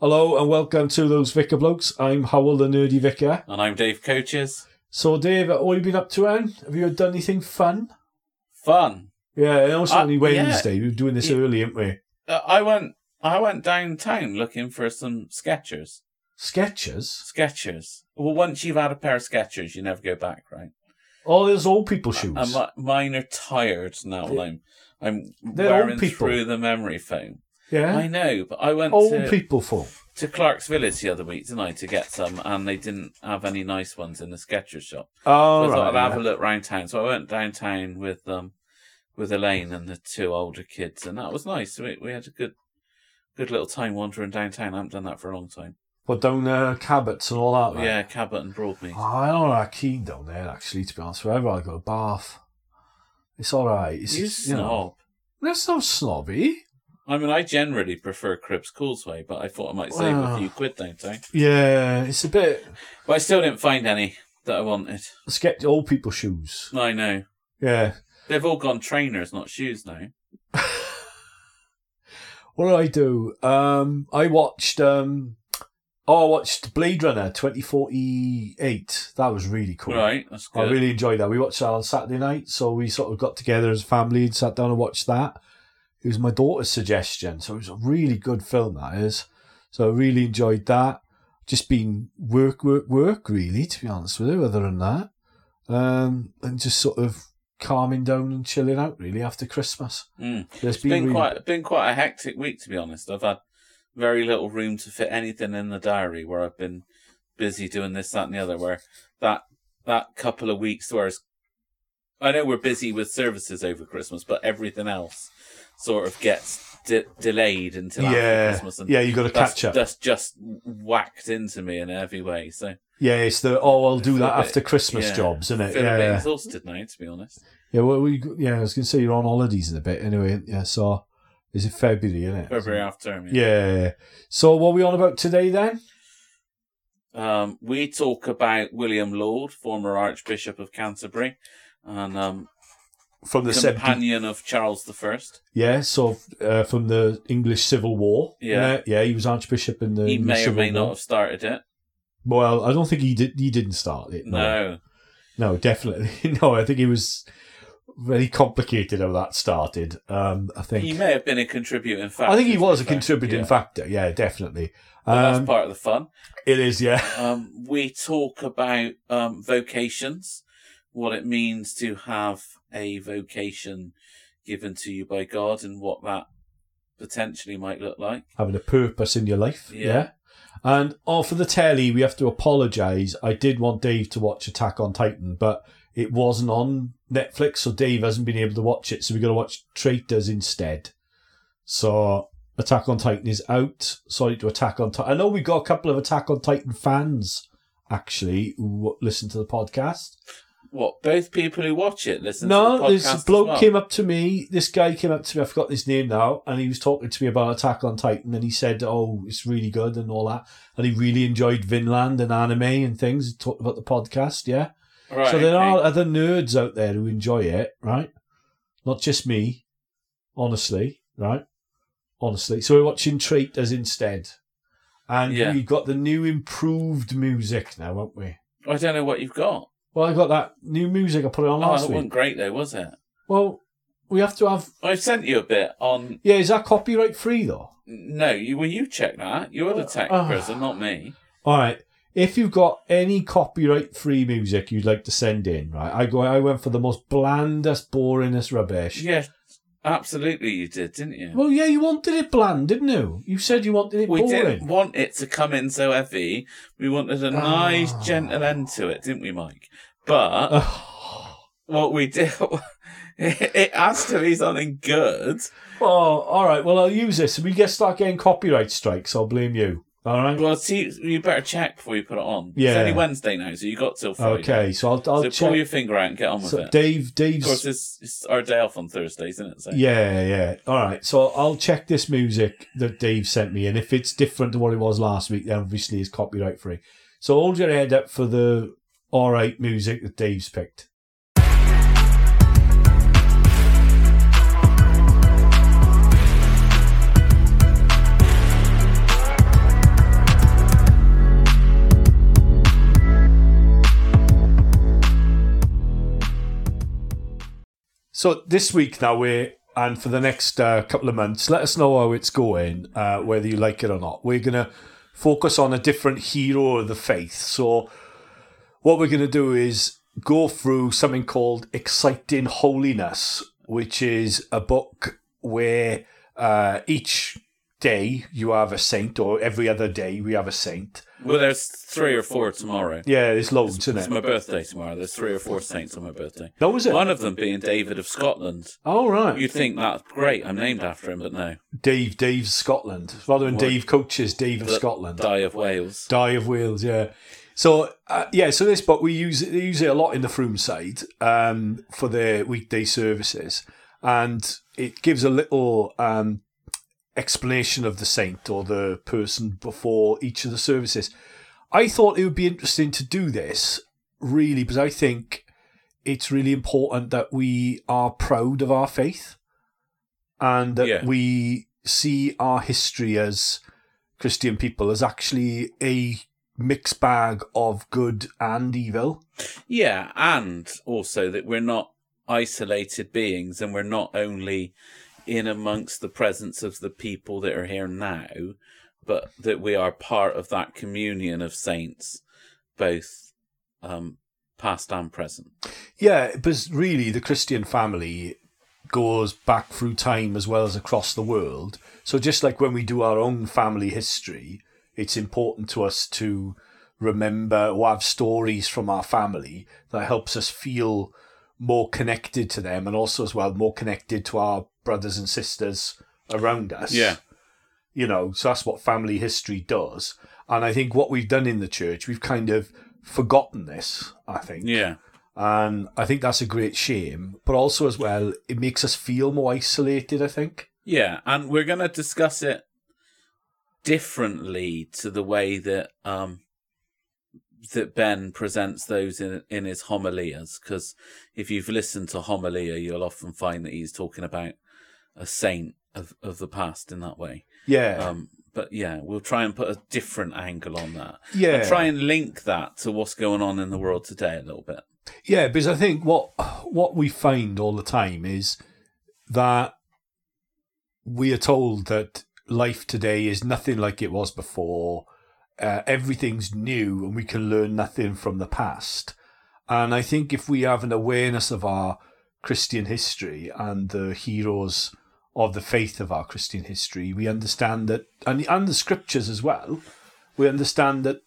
Hello and welcome to those Vicar Blokes. I'm Howell the Nerdy Vicar. And I'm Dave Coaches. So, Dave, what have you been up to, Anne? Have you done anything fun? Fun. Yeah, and also Uh, only yeah. Wednesday. We were doing this Yeah. early, aren't we? Uh, I went. I went downtown looking for some Skechers. Sketches? Skechers. Well, once you've had a pair of Skechers, you never go back, right? Oh, there's old people shoes. And mi- mine are tired now. and I'm. I'm They're wearing through the memory foam. Yeah? I know, but I went Old to, people for. to Clark's Village the other week, didn't I, to get some, and they didn't have any nice ones in the Skechers shop. Oh, So I thought right, I'd have yeah. a look round town. So I went downtown with um with Elaine and the two older kids, and that was nice. We we had a good good little time wandering downtown. I haven't done that for a long time. But down uh, Cabot's and all that, right? Yeah, Cabot and Broadmead. Oh, I don't know that keen down there, actually, to be honest with you. I'd go Bath. It's. It's, you it's, you know, snob. that's not snobby. I mean, I generally prefer Cribbs Causeway, but I thought I might save a few quid downtown. Yeah, it's a bit. But I still didn't find any that I wanted. Sketch old people shoes. I know. Yeah. They've all gone trainers, not shoes now. What did I do? Um, I watched. Um, oh, I watched Blade Runner twenty forty eight. That was really cool. Right, that's good. I really enjoyed that. We watched that on Saturday night, so we sort of got together as a family and sat down and watched that. It was my daughter's suggestion, so it was a really good film. That is, so I really enjoyed that. Just been work, work, work. Really, to be honest with you. Other than that, um, and just sort of calming down and chilling out. Really after Christmas, Mm. there's It's been really- quite been quite a hectic week to be honest. I've had very little room to fit anything in the diary where I've been busy doing this, that, and the other. Where that that couple of weeks, whereas I know we're busy with services over Christmas, but everything else sort of gets de- delayed until after yeah, Christmas, and yeah. You got to catch up. that's just whacked into me in every way. So Yeah, it's the oh, I'll do that bit- after Christmas yeah. jobs, isn't it? bit Yeah, exhausted now, to be honest. yeah. Well, we yeah, I was gonna say you're on holidays in a bit anyway. Yeah, so is it February? Isn't it? February half term. Yeah. So what are we on about today then? Um, we talk about William Laud, former Archbishop of Canterbury, and um, From the 70, companion of Charles the First. yeah. So uh, from the English Civil War. Yeah. yeah. He was Archbishop in the He English may or Civil may War. not have started it. Well, I don't think he did. He didn't start it. No, No, definitely no. I think it was very complicated how that started. Um, I think. he may have been a contributing factor. I think he was a contributing Yeah. factor. Yeah, definitely. That's Um, part of the fun. it is. Yeah. Um, we talk about um, vocations, what it means to have a vocation given to you by God, and what that potentially might look like. having a purpose in your life. Yeah. Yeah. And oh, for the telly, we have to apologise. I did want Dave to watch Attack on Titan, but it wasn't on Netflix, so Dave hasn't been able to watch it. So we're going to watch Traitors instead. So Attack on Titan is out. Sorry to Attack on Titan. I know we've got a couple of Attack on Titan fans actually who listen to the podcast. What both people who watch it listen No, to the podcast this bloke well? came up to me. This guy came up to me. I forgot his name now, and he was talking to me about Attack on Titan, and he said, "Oh, it's really good and all that." And he really enjoyed Vinland and anime and things. He talked about the podcast, yeah. Right, so there okay. are other nerds out there who enjoy it, right? Not just me, honestly, right? Honestly. So we're watching Traitors instead, and Yeah. we've got the new improved music now, haven't we? I don't know what you've got. Well, I got that new music. I put it on Oh, last it week. wasn't great though, was it? Well, we have to have I sent you a bit on. Yeah, is that copyright free though? No, you well, you check that. You're the tech Uh, person, not me. All right. If you've got any copyright free music you'd like to send in, right? I go. I went for the most blandest, boringest rubbish. Yeah, absolutely, you did, didn't you? Well, yeah, you wanted it bland, didn't you? You said you wanted it we boring. didn't want it to come in so heavy. We wanted a nice, Ah. gentle end to it, didn't we, Mike? But Oh, what we did, it has to be something good. oh, all right. Well, I'll use this. If we get start getting copyright strikes, I'll blame you. All right. Well, see, you better check before you put it on. Yeah. It's only Wednesday now, so you got till Friday. Okay. So I'll. I'll so check. pull your finger out and get on with so it. Dave. Dave's. of course, it's, it's our day off on Thursdays, isn't it? So. Yeah, yeah. All right. So I'll check this music that Dave sent me, and if it's different to what it was last week, then obviously it's copyright free. So hold your head up for the all right music that Dave's picked. So this week now we're and for the next uh, couple of months, let us know how it's going, uh, whether you like it or not. We're gonna focus on a different hero of the faith. So what we're gonna do is go through something called Exciting Holiness, which is a book where uh, each day you have a saint, or every other day we have a saint. Well, there's three or four tomorrow. Yeah, there's loads, It's isn't it? It's my birthday tomorrow. There's three or four saints on my birthday. That was it. One of them being David of Scotland. Oh right, You'd think that's great. I'm named after him, but no. Dave, Dave Scotland. Rather than Or- Dave coaches, Dave of Scotland. Die of Wales. Die of Wales, yeah. So uh, yeah, so this book we use use it a lot in the Frome side um, for their weekday services, and it gives a little um, explanation of the saint or the person before each of the services. I thought it would be interesting to do this really because I think it's really important that we are proud of our faith and that Yeah. we see our history as Christian people as actually a mixed bag of good and evil. Yeah, and also that we're not isolated beings and we're not only in amongst the presence of the people that are here now, but that we are part of that communion of saints, both um, past and present. Yeah, because really the Christian family goes back through time as well as across the world. So just like when we do our own family history, it's important to us to remember or have stories from our family that helps us feel more connected to them and also as well more connected to our brothers and sisters around us. Yeah. You know, so that's what family history does. And I think what we've done in the church, we've kind of forgotten this, I think. Yeah. And I think that's a great shame. But also, as well, it makes us feel more isolated, I think. Yeah, and we're going to discuss it differently to the way that um that Ben presents those in in his homilias because if you've listened to homilia you'll often find that he's talking about a saint of of the past in that way. Yeah. Um but yeah, we'll try and put a different angle on that. yeah. And try and link that to what's going on in the world today a little bit. Yeah, because I think what what we find all the time is that we are told that life today is nothing like it was before. Uh, everything's new, and we can learn nothing from the past. And I think if we have an awareness of our Christian history and the heroes of the faith of our Christian history, we understand that, and and the scriptures as well. We understand that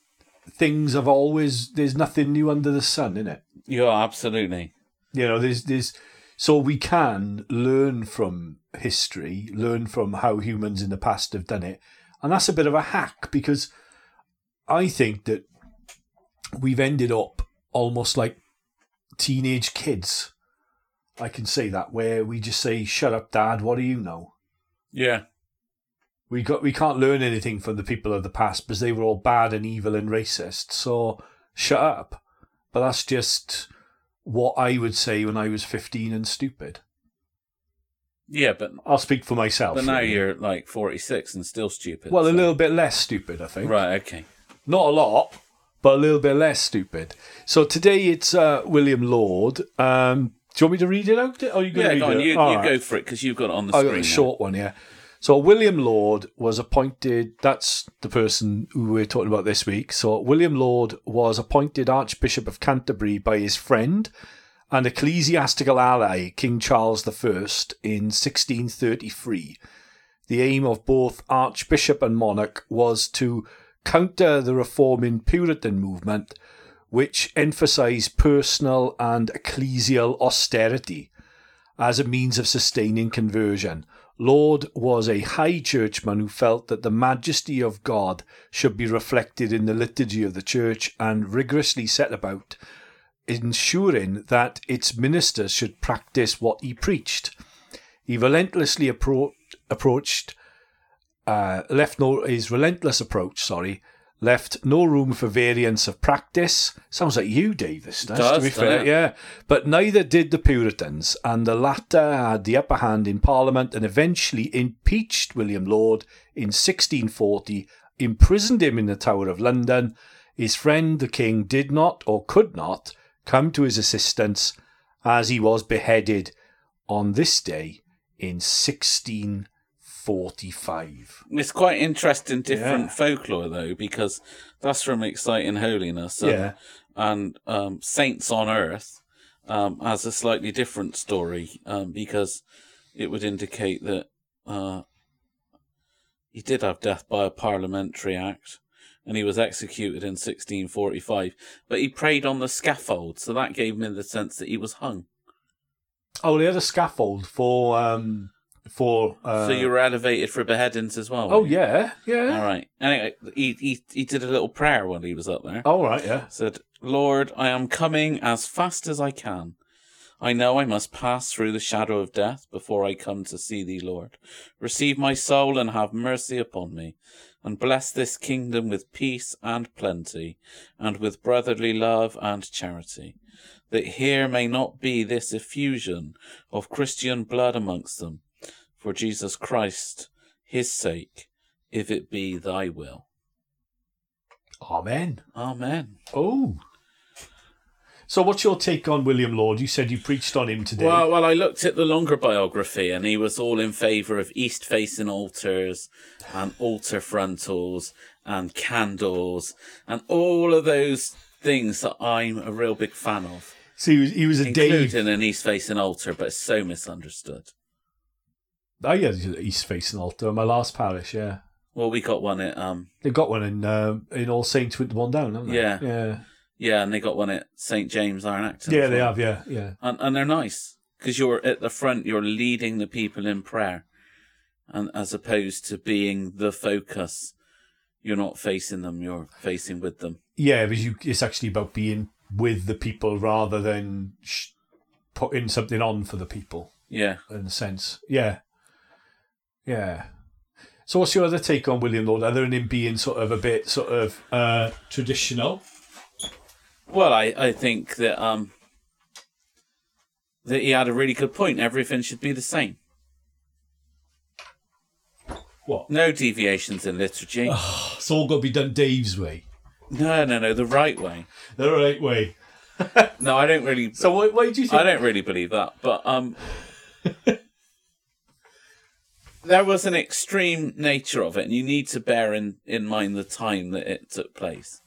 things have always there's nothing new under the sun, in it. Yeah, absolutely. You know, there's there's so we can learn from history, learn from how humans in the past have done it, and that's a bit of a hack because I think that we've ended up almost like teenage kids. I can say that where we just say, "Shut up, Dad. What do you know?" Yeah. We got we can't learn anything from the people of the past because they were all bad and evil and racist. So shut up. But that's just what I would say when I was fifteen and stupid. Yeah, but I'll speak for myself. but now really. you're like 46 and still stupid. well a little bit less stupid, I think. Right, okay. Not a lot, but a little bit less stupid. So today it's uh, William Laud. Um, do you want me to read it out? Or are you going Yeah, to go read on, it? you, you right. go for it because you've got it on the I screen. got a short one, yeah. So William Laud was appointed. That's the person who we're talking about this week. So William Laud was appointed Archbishop of Canterbury by his friend and ecclesiastical ally King Charles I in 1633. The aim of both Archbishop and monarch was to counter the reforming Puritan movement, which emphasised personal and ecclesial austerity as a means of sustaining conversion. Laud was a high churchman who felt that the majesty of God should be reflected in the liturgy of the church and rigorously set about ensuring that its ministers should practice what he preached. He relentlessly appro- approached, uh, left no his relentless approach, sorry, left no room for variance of practice. Sounds like you, Dave. This does, to be fair, it? yeah. But neither did the Puritans, and the latter had the upper hand in Parliament and eventually impeached William Laud in 1640, imprisoned him in the Tower of London. His friend the King did not or could not come to his assistance as he was beheaded on this day in 1645. It's quite interesting, different Yeah. folklore though, because that's from Exciting Holiness. And, Yeah. and um, Saints on Earth um, has a slightly different story um, because it would indicate that uh, he did have death by a parliamentary act and he was executed in 1645, but he prayed on the scaffold, so that gave me the sense that he was hung. Oh, he had a scaffold for um for uh, so you were elevated for beheadings as well? Oh yeah, yeah. All right. Anyway, he, he, he did a little prayer while he was up there. All right, yeah. said, Lord, I am coming as fast as I can. I know I must pass through the shadow of death before I come to see thee, Lord. Receive my soul and have mercy upon me, and bless this kingdom with peace and plenty, and with brotherly love and charity, that here may not be this effusion of Christian blood amongst them, for Jesus Christ, his sake, if it be thy will. Amen. Amen. Oh. So, what's your take on William Laud? You said you preached on him today. Well, well, I looked at the longer biography, and he was all in favour of east-facing altars and altar frontals and candles and all of those things that I'm a real big fan of, so he was, he was a Dave. including an east-facing altar, but it's so misunderstood. Oh yeah, east facing altar in my last parish. Yeah, Well, we got one at um, they got one in um in All Saints Winterbourne Down, haven't they? Yeah. yeah, yeah, and they got one at St James Iron Acton. yeah. They have. Yeah, yeah. and and they're nice because you're at the front, you're leading the people in prayer, and as opposed to being the focus, you're not facing them, you're facing with them. Yeah, because you, it's actually about being with the people rather than sh- putting something on for the people. Yeah. in a sense. Yeah. Yeah. So what's your other take on William Laud, other than him being sort of a bit sort of uh, traditional? Well, I I think that um that he had a really good point. Everything should be the same. What? No deviations in liturgy. It's all got to be done Dave's way. No, no, no, the right way. The right way. No, I don't really. So why, why do you think... I don't really believe that, but um, there was an extreme nature of it, and you need to bear in, in mind the time that it took place,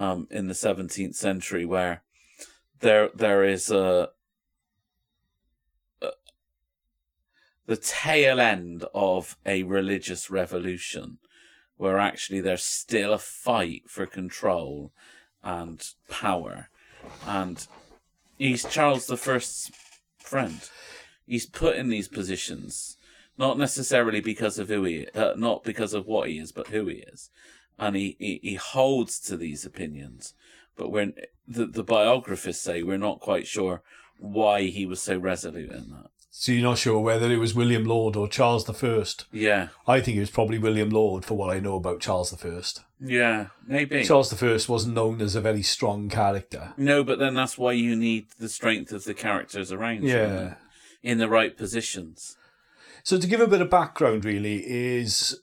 um, in the seventeenth century, where there there is a, a the tail end of a religious revolution, where actually there's still a fight for control and power, and he's Charles the First's friend. He's put in these positions not necessarily because of who he, uh, not because of what he is, but who he is, and he, he, he holds to these opinions. But when the the biographists say we're not quite sure why he was so resolute in that. So you're not sure whether it was William Laud or Charles the First. Yeah, I think it was probably William Laud for what I know about Charles the First. yeah, maybe. Charles the First wasn't known as a very strong character. no, but then that's why you need the strength of the characters around you Yeah. in the right positions. So to give a bit of background, really, is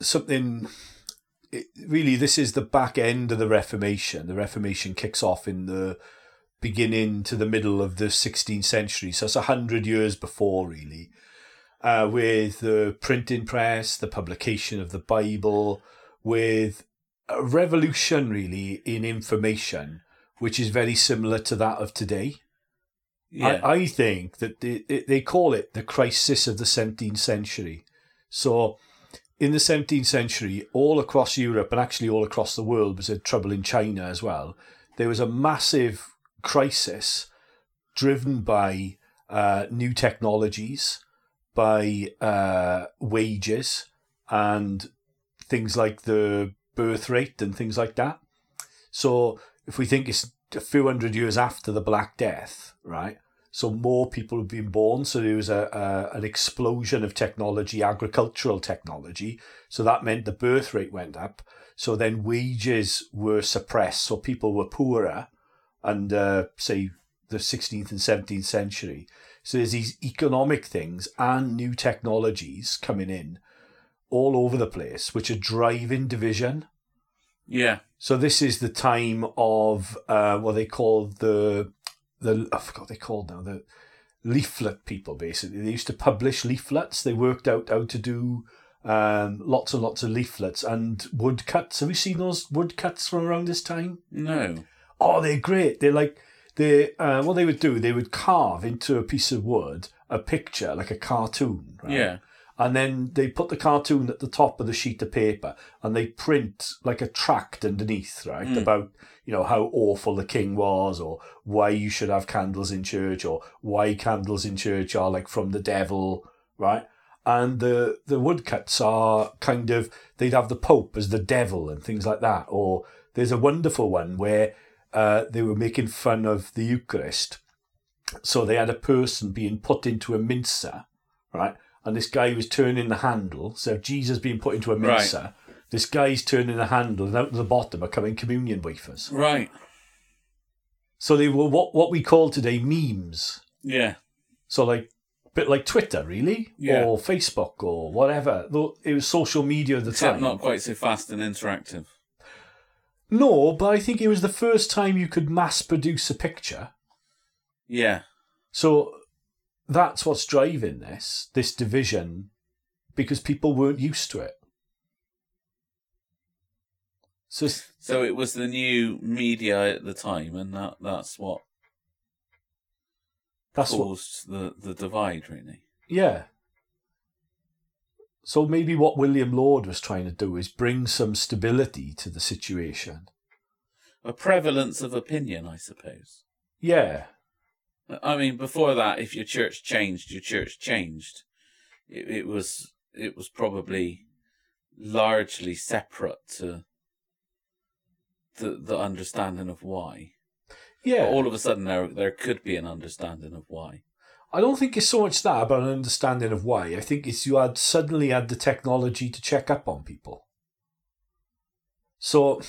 something. It, really, this is the back end of the Reformation. The Reformation kicks off in the beginning to the middle of the 16th century, so it's a hundred years before, really, uh, with the printing press, the publication of the Bible, with a revolution, really, in information, which is very similar to that of today. Yeah, I, I think that they, they- they call it the crisis of the 17th century. So, in the 17th century, all across Europe and actually all across the world was a trouble in China as well. There was a massive crisis driven by uh, new technologies, by uh, wages, and things like the birth rate and things like that. So, if we think it's a few hundred years after the Black Death, right? So more people have been born. So there was a, a an explosion of technology, agricultural technology. So that meant the birth rate went up. So then wages were suppressed. So people were poorer, and uh, say the 16th and 17th century. So there's these economic things and new technologies coming in all over the place, which are driving division. yeah, So this is the time of uh, what they call the the I forgot what they called now the leaflet people. Basically, they used to publish leaflets. They worked out how to do um, lots and lots of leaflets and woodcuts. Have you seen those woodcuts from around this time? No. Oh, they're great. They're like they. Uh, what they would do, they would carve into a piece of wood a picture, like a cartoon. Right? Yeah. And then they put the cartoon at the top of the sheet of paper, and they print like a tract underneath, right, Mm. about you know how awful the king was, or why you should have candles in church, or why candles in church are like from the devil, right? And the the woodcuts are kind of they'd have the Pope as the devil and things like that. Or there's a wonderful one where uh, they were making fun of the Eucharist, so they had a person being put into a mincer, right? And this guy was turning the handle. So Jesus being put into a Right. This guy's turning the handle, and out to the bottom are coming communion wafers. Right. So they were what what we call today memes. Yeah. So like bit like Twitter, really, Yeah. or Facebook or whatever. Though it was social media at the Except time. not quite so fast and interactive. No, but I think it was the first time you could mass produce a picture. Yeah. So that's what's driving this this division, because people weren't used to it. So So it was the new media at the time, and that that's what that's what, caused the, the divide, really. yeah. So maybe what William Laud was trying to do is bring some stability to the situation. A prevalence of opinion, I suppose. Yeah, I mean, before that, if your church changed, your church changed. It, it was it was probably largely separate to the the understanding of why. yeah. All of a sudden, there there could be an understanding of why. I don't think it's so much that about an understanding of why. I think it's you had suddenly had the technology to check up on people. So,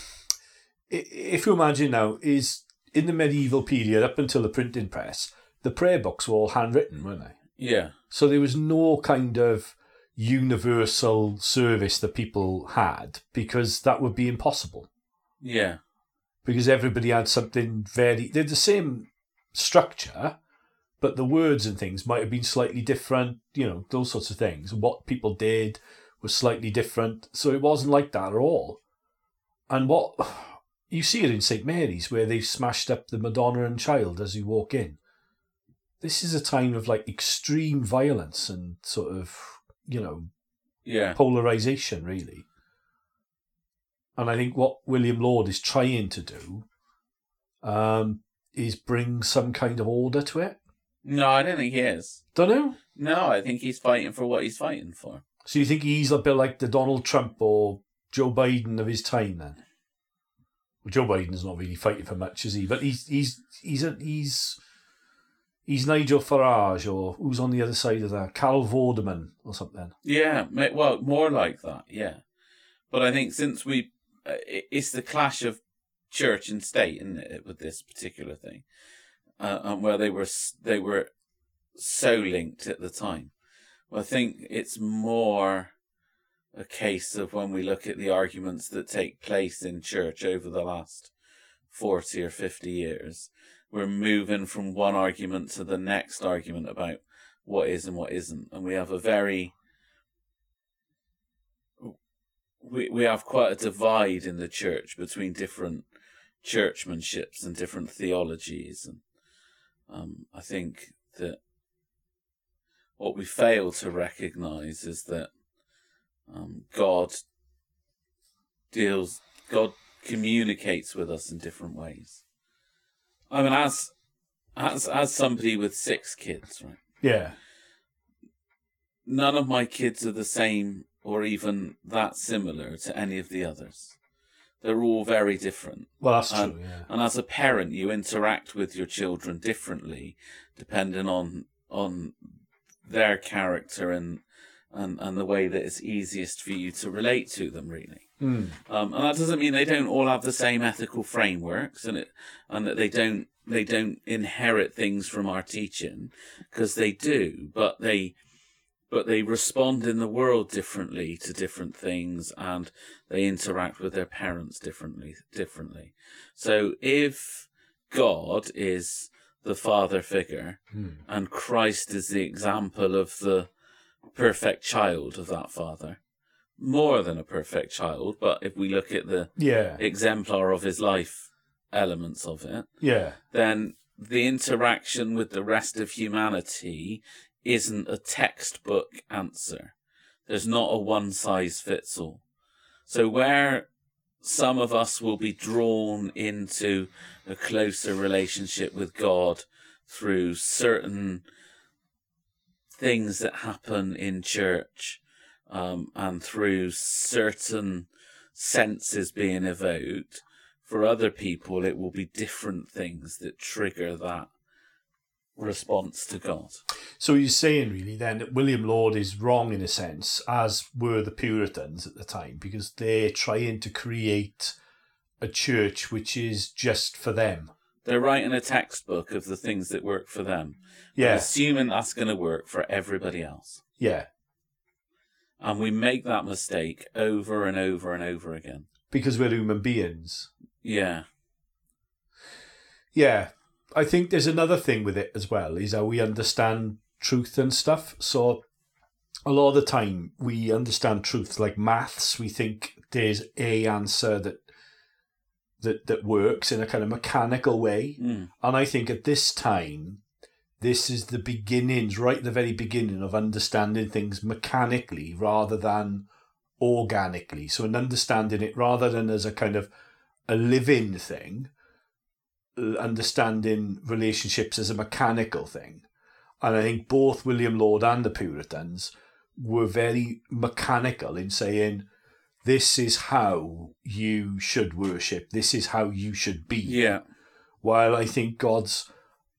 if you imagine now, is in the medieval period up until the printing press, the prayer books were all handwritten, weren't they? Yeah, So there was no kind of universal service that people had because that would be impossible yeah, because everybody had something very they're the same structure but the words and things might have been slightly different you know those sorts of things. What people did was slightly different. So it wasn't like that at all. And what you see it in st mary's where they've smashed up the madonna and child as you walk in. This is a time of like extreme violence and sort of you know yeah, polarization, really. And I think what William Laud is trying to do um, is bring some kind of order to it. No, I don't think he is. Don't know. No, I think he's fighting for what he's fighting for. So you think he's a bit like the Donald Trump or Joe Biden of his time, then? Well, Joe Biden's not really fighting for much, is he? But he's he's he's a, he's he's Nigel Farage or who's on the other side of that? Carol Vorderman or something. Yeah, well, more like that. Yeah, but I think since we, it's the clash of church and state, it, with this particular thing, uh, and where they were they were so linked at the time. Well, I think it's more a case of when we look at the arguments that take place in church over the last forty or fifty years. We're moving from one argument to the next argument about what is and what isn't, and we have a very we we have quite a divide in the church between different churchmanships and different theologies, and um, I think that what we fail to recognize is that um, God deals, God communicates with us in different ways. I mean, as as as somebody with six kids, right? Yeah. none of my kids are the same or even that similar to any of the others. They're all very different. Well, that's true. Um, yeah. And as a parent, you interact with your children differently depending on on their character and and, and the way that it's easiest for you to relate to them really. Mm. Um, and that doesn't mean they don't all have the same ethical frameworks and it and that they don't they don't inherit things from our teaching because they do, but they but they respond in the world differently to different things and they interact with their parents differently differently. So if God is the father figure, hmm. and Christ is the example of the perfect child of that father. More than a perfect child, but if we look at the Yeah. exemplar of his life elements of it, Yeah. then the interaction with the rest of humanity isn't a textbook answer. There's not a one size fits all. So where some of us will be drawn into a closer relationship with God through certain things that happen in church um, and through certain senses being evoked, for other people, it will be different things that trigger that response to God. So you're saying really then that William Laud is wrong in a sense, as were the Puritans at the time, because they're trying to create a church which is just for them. They're writing a textbook of the things that work for them, Yeah. assuming that's going to work for everybody else. Yeah. And we make that mistake over and over and over again. Because we're human beings. Yeah. Yeah. I think there's another thing with it as well, is how we understand truth and stuff. So a lot of the time we understand truths like maths, we think there's a answer that that that works in a kind of mechanical way. Mm. And I think at this time, this is the beginnings, right at the very beginning of understanding things mechanically rather than organically. So, in understanding it rather than as a kind of a living thing, understanding relationships as a mechanical thing. And I think both William Laud and the Puritans were very mechanical in saying, this is how you should worship, this is how you should be Yeah. while I think God's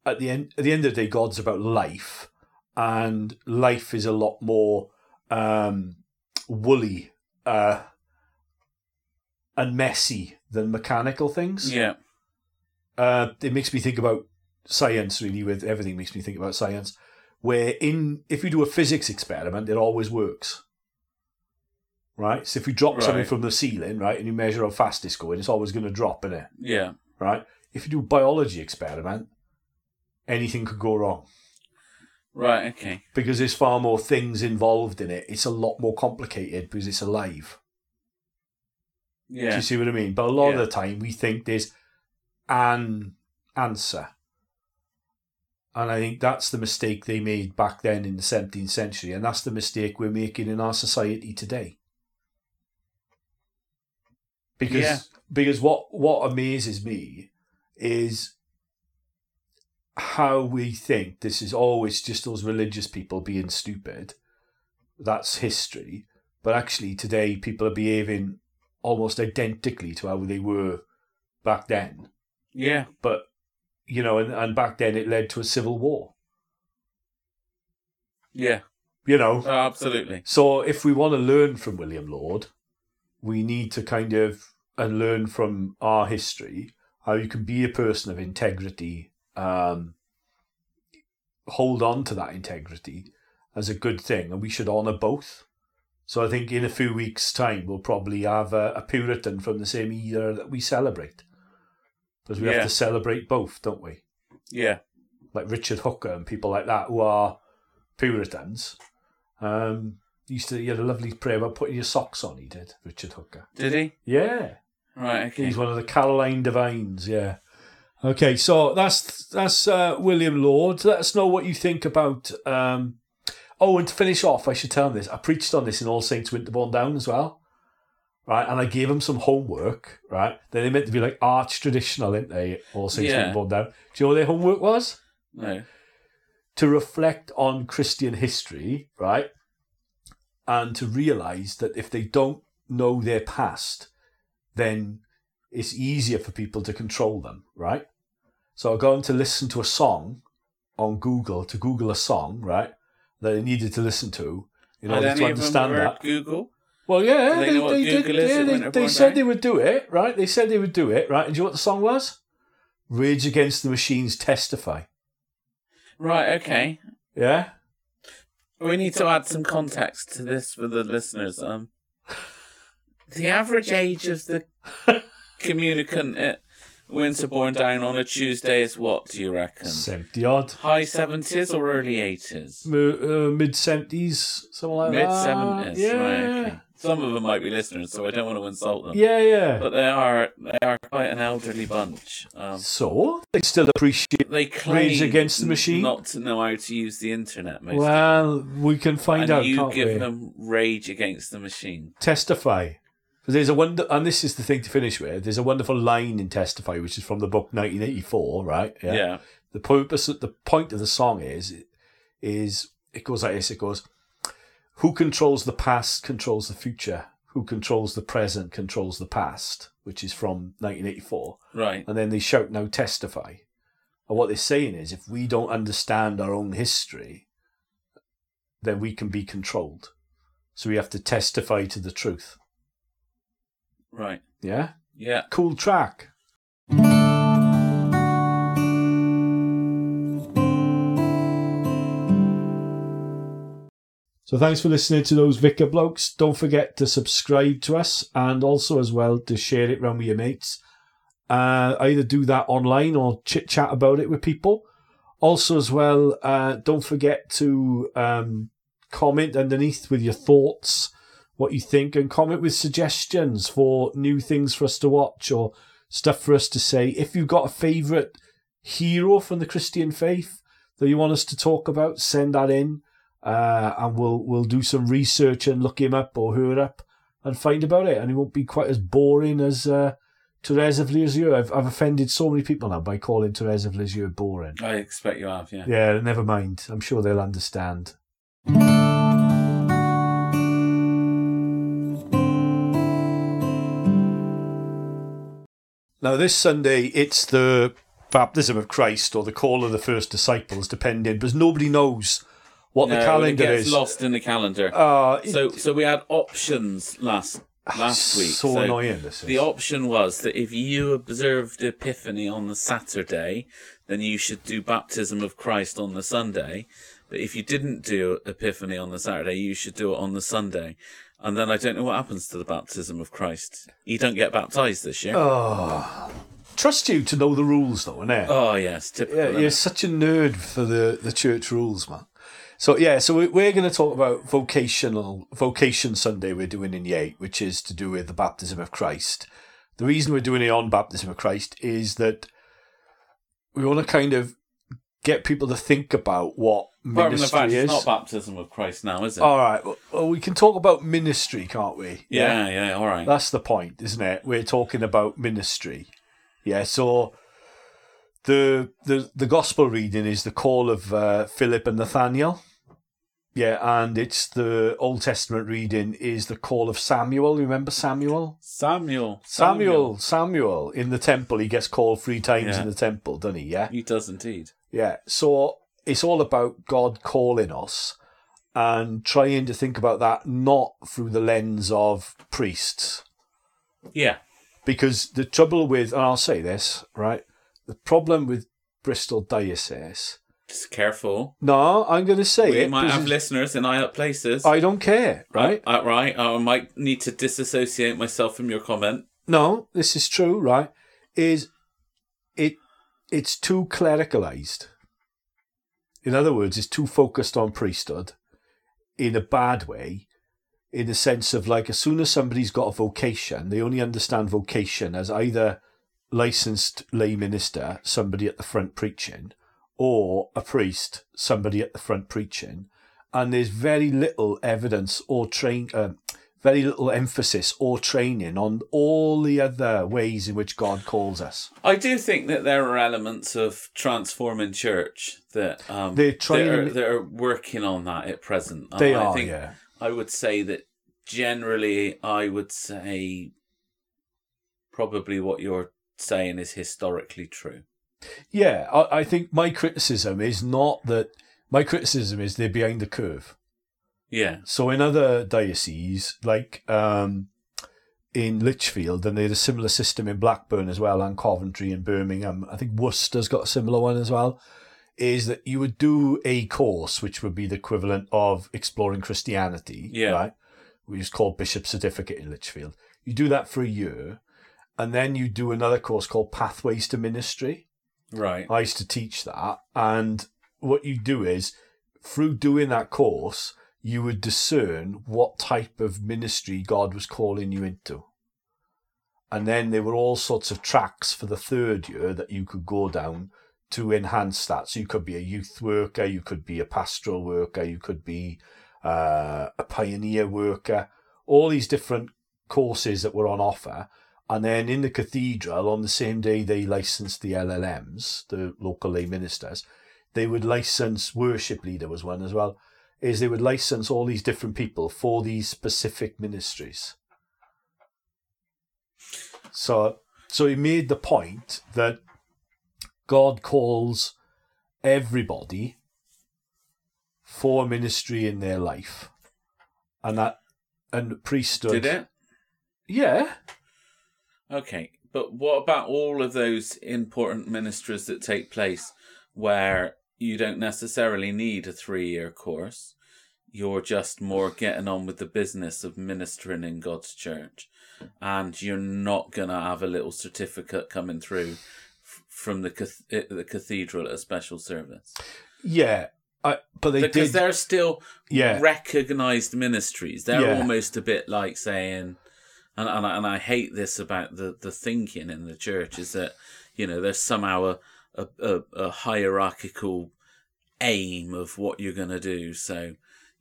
at the end at the end of the day, God's about life, and life is a lot more um, woolly uh, and messy than mechanical things. Yeah. Uh, it makes me think about science really. With everything makes me think about science. Where in if you do a physics experiment, it always works. Right. So if you drop something from the ceiling, right, and you measure how fast it's going, it's always going to drop in it Yeah. right? If you do a biology experiment, anything could go wrong Right. Okay. because there's far more things involved in it. It's a lot more complicated because it's alive. Do Yeah. you see what I mean? But a lot Yeah. of the time, we think there's an answer. And I think that's the mistake they made back then in the 17th century. And that's the mistake we're making in our society today. Because Yeah. because what, what amazes me is how we think this is always just those religious people being stupid. That's history. But actually, today, people are behaving almost identically to how they were back then. Yeah. But, you know, and, and back then it led to a civil war, Yeah. you know. Oh, absolutely. So if we want to learn from William Laud, we need to kind of and learn from our history how you can be a person of integrity, um, hold on to that integrity as a good thing, and we should honour both. So I think in a few weeks' time we'll probably have a, a Puritan from the same era that we celebrate, because we Yeah. have to celebrate both, don't we? Yeah. like Richard Hooker and people like that who are Puritans. Um, used to he had a lovely prayer about putting your socks on. He did Richard Hooker. Did he? Yeah, Right. Okay. he's one of the Caroline Divines. Yeah. Okay, so that's that's uh, William Laud. Let us know what you think about. Um, oh, and to finish off, I should tell him this. I preached on this in All Saints Winterbourne Down as well, right? And I gave them some homework, right? They're meant to be like arch traditional, aren't they? All Saints Yeah. Down. Do you know what their homework was? No. to reflect on Christian history, right? And to realize that if they don't know their past, then it's easier for people to control them, right? So I got them to listen to a song on Google, to Google a song, right? That they needed to listen to in order to understand that. Google? Well, yeah, they they, they, did, yeah, they, they said they would do it, right? They said they would do it, right? And do you know what the song was? Rage Against the Machines Testify. Right. Okay. Yeah? We need to add some context to this for the listeners. Um, the average age of the communicant at Winterbourne down on a Tuesday is what do you reckon? 70 odd. High seventies or early eighties? M- uh, Mid 70s, something like that. Mid 70s, Yeah. Right, okay. Some of them might be listeners, so I don't want to insult them. Yeah, yeah. But they are they are quite an elderly bunch. Um, so, they still appreciate. they Rage Against the Machine? not to know how to use the internet. Well, we can find them. out. and you give we? them Rage Against the Machine. Testify. There's a wonder, and this is the thing to finish with. There's a wonderful line in Testify, which is from the book 1984, right? Yeah. The purpose, the point of the song is, is it goes like this. It goes, "Who controls the past controls the future. Who controls the present controls the past," which is from 1984. Right. And then they shout, "Now testify." And what they're saying is, if we don't understand our own history, then we can be controlled. So we have to testify to the truth. Right. Yeah, Yeah. cool track. So thanks for listening to those Vicar blokes. Don't forget to subscribe to us and also as well to share it around with your mates. Uh, either do that online or chit chat about it with people. Also as well, uh, don't forget to um, comment underneath with your thoughts, what you think, and comment with suggestions for new things for us to watch or stuff for us to say. If you've got a favourite hero from the Christian faith that you want us to talk about, send that in, uh, and we'll we'll do some research and look him up or her up and find about it. And it won't be quite as boring as uh, Therese of Lisieux. I've I've offended so many people now by calling Therese of Lisieux boring. I expect you have, yeah. Yeah, never mind. I'm sure they'll understand. Now, this Sunday, it's the baptism of Christ or the call of the first disciples, depending, because nobody knows what No, the it calendar gets is. lost in the calendar. Uh, it- so so we had options last last week. so, annoying. This is. The option was that if you observed Epiphany on the Saturday, then you should do baptism of Christ on the Sunday. But if you didn't do Epiphany on the Saturday, you should do it on the Sunday. And then I don't know what happens to the baptism of Christ. You don't get baptized this year. oh, trust you to know the rules, though, innit? oh yes, typical. Yeah, you're such a nerd for the, the church rules, man. So yeah, so we- we're going to talk about vocational vocation Sunday. We're doing in Yate, which is to do with the baptism of Christ. The reason we're doing it on baptism of Christ is that we want to kind of get people to think about what ministry fact is. it's not baptism of Christ now, is it? All right, well, well, we can talk about ministry, can't we? yeah, yeah, all right. That's the point, isn't it? We're talking about ministry. Yeah, so the the the gospel reading is the call of uh, Philip and Nathaniel. Yeah, and it's the Old Testament reading is the call of Samuel. Remember Samuel? Samuel. Samuel, Samuel in the temple. He gets called three times Yeah. in the temple, doesn't he? Yeah. He does indeed. Yeah. So it's all about God calling us and trying to think about that not through the lens of priests. Yeah. Because the trouble with, and I'll say this, right? The problem with Bristol Diocese. Just careful. No, I'm going to say We it. might have listeners in high up places. I don't care, right? Uh, right. I might need to disassociate myself from your comment. No, this is true, right? Is it? It's too clericalized. In other words, it's too focused on priesthood, in a bad way, in the sense of like as soon as somebody's got a vocation, they only understand vocation as either licensed lay minister, somebody at the front preaching, or a priest, somebody at the front preaching, and there's very little evidence or train. Um, very little emphasis or training on all the other ways in which God calls us. I do think that there are elements of transforming church that um, They're that, trying are, that are working on that at present. They I are, think yeah. I would say that generally, I would say probably what you're saying is historically true. Yeah, I, I think my criticism is not that. My criticism is they're behind the curve. Yeah. So in other dioceses, like um, in Lichfield, and they had a similar system in Blackburn as well, and Coventry and Birmingham. I think Worcester's got a similar one as well. Is that you would do a course which would be the equivalent of exploring Christianity, Yeah. right? Which is called Bishop Certificate in Lichfield. You do that for a year, and then you do another course called Pathways to Ministry. Right. I used to teach that, and what you do is through doing that course, you would discern what type of ministry God was calling you into. And then there were all sorts of tracks for the third year that you could go down to enhance that. So you could be a youth worker, you could be a pastoral worker, you could be uh, a pioneer worker, all these different courses that were on offer. And then in the cathedral, on the same day they licensed the LLMs, the local lay ministers, they would license worship leader was one as well. Is they would license all these different people for these specific ministries. So, so he made the point that God calls everybody for ministry in their life, and that and priesthood. Did it? Yeah, Okay, but what about all of those important ministries that take place where you don't necessarily need a three year course? You're just more getting on with the business of ministering in God's church, and you're not gonna have a little certificate coming through f- from the cath- uh, the cathedral at a special service yeah. I, but they because did. they're still Yeah, recognized ministries. They're Yeah. almost a bit like saying, and and I, and I hate this about the the thinking in the church is that you know there's somehow a a, a, a hierarchical aim of what you're going to do. So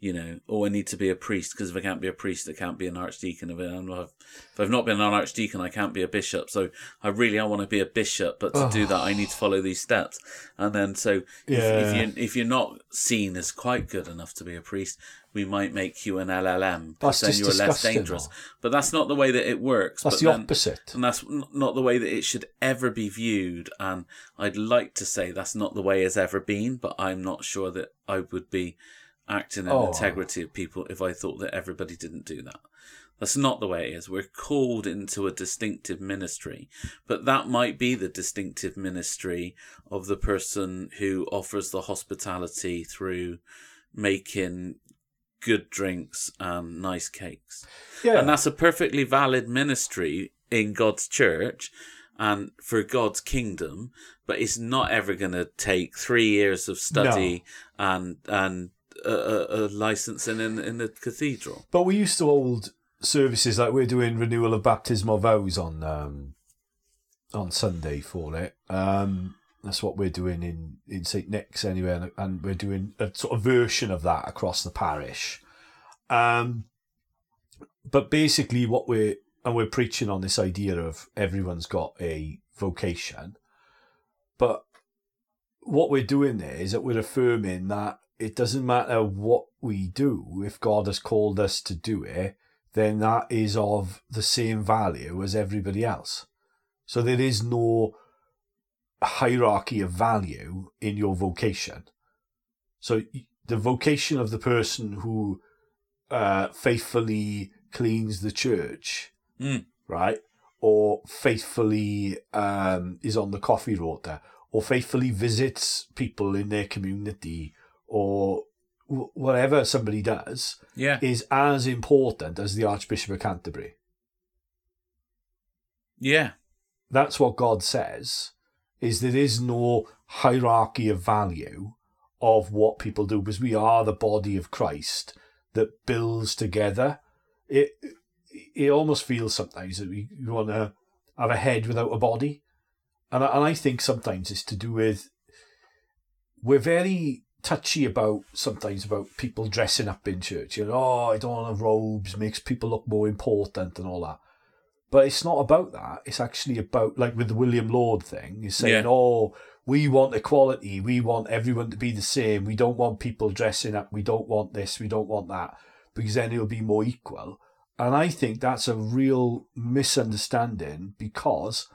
you know, oh, I need to be a priest because if I can't be a priest, I can't be an archdeacon. If, not, if I've not been an archdeacon, I can't be a bishop. So I really I want to be a bishop, but to do that, I need to follow these steps. And then so if, if you if you're not seen as quite good enough to be a priest, we might make you an LLM because then you're less dangerous. But that's not the way that it works. that's but the then- opposite. and that's not the way that it should ever be viewed. And I'd like to say that's not the way it's ever been, but I'm not sure that I would be acting in Oh. integrity of people if I thought that everybody didn't do that. That's not the way it is. We're called into a distinctive ministry, but that might be the distinctive ministry of the person who offers the hospitality through making good drinks and nice cakes. Yeah, And that's a perfectly valid ministry in God's church and for God's kingdom, but it's not ever going to take three years of study and and a, a, licensing in in the cathedral. But we used to hold services like we're doing renewal of baptismal vows on um, on Sunday for it. Um, that's what we're doing in, in St Nick's anyway, and, and we're doing a sort of version of that across the parish. Um, but basically, what we're and we're preaching on this idea of everyone's got a vocation, but what we're doing there is that we're affirming that it doesn't matter what we do if God has called us to do it, then that is of the same value as everybody else. So there is no hierarchy of value in your vocation. So the vocation of the person who uh, faithfully cleans the church, Mm. right, or faithfully um, is on the coffee rota, or faithfully visits people in their community, or wh- whatever somebody does, Yeah, is as important as the Archbishop of Canterbury. yeah, That's what God says. Is there is no hierarchy of value of what people do because we are the body of Christ that builds together. It it almost feels sometimes that we, we want to have a head without a body, and I, and I think sometimes it's to do with we're very touchy about sometimes about people dressing up in church. You know, oh, I don't want to robes makes people look more important and all that. But it's not about that. It's actually about like with the William Laud thing. Is saying, Yeah. oh, we want equality. We want everyone to be the same. We don't want people dressing up. We don't want this. We don't want that because then it'll be more equal. And I think that's a real misunderstanding because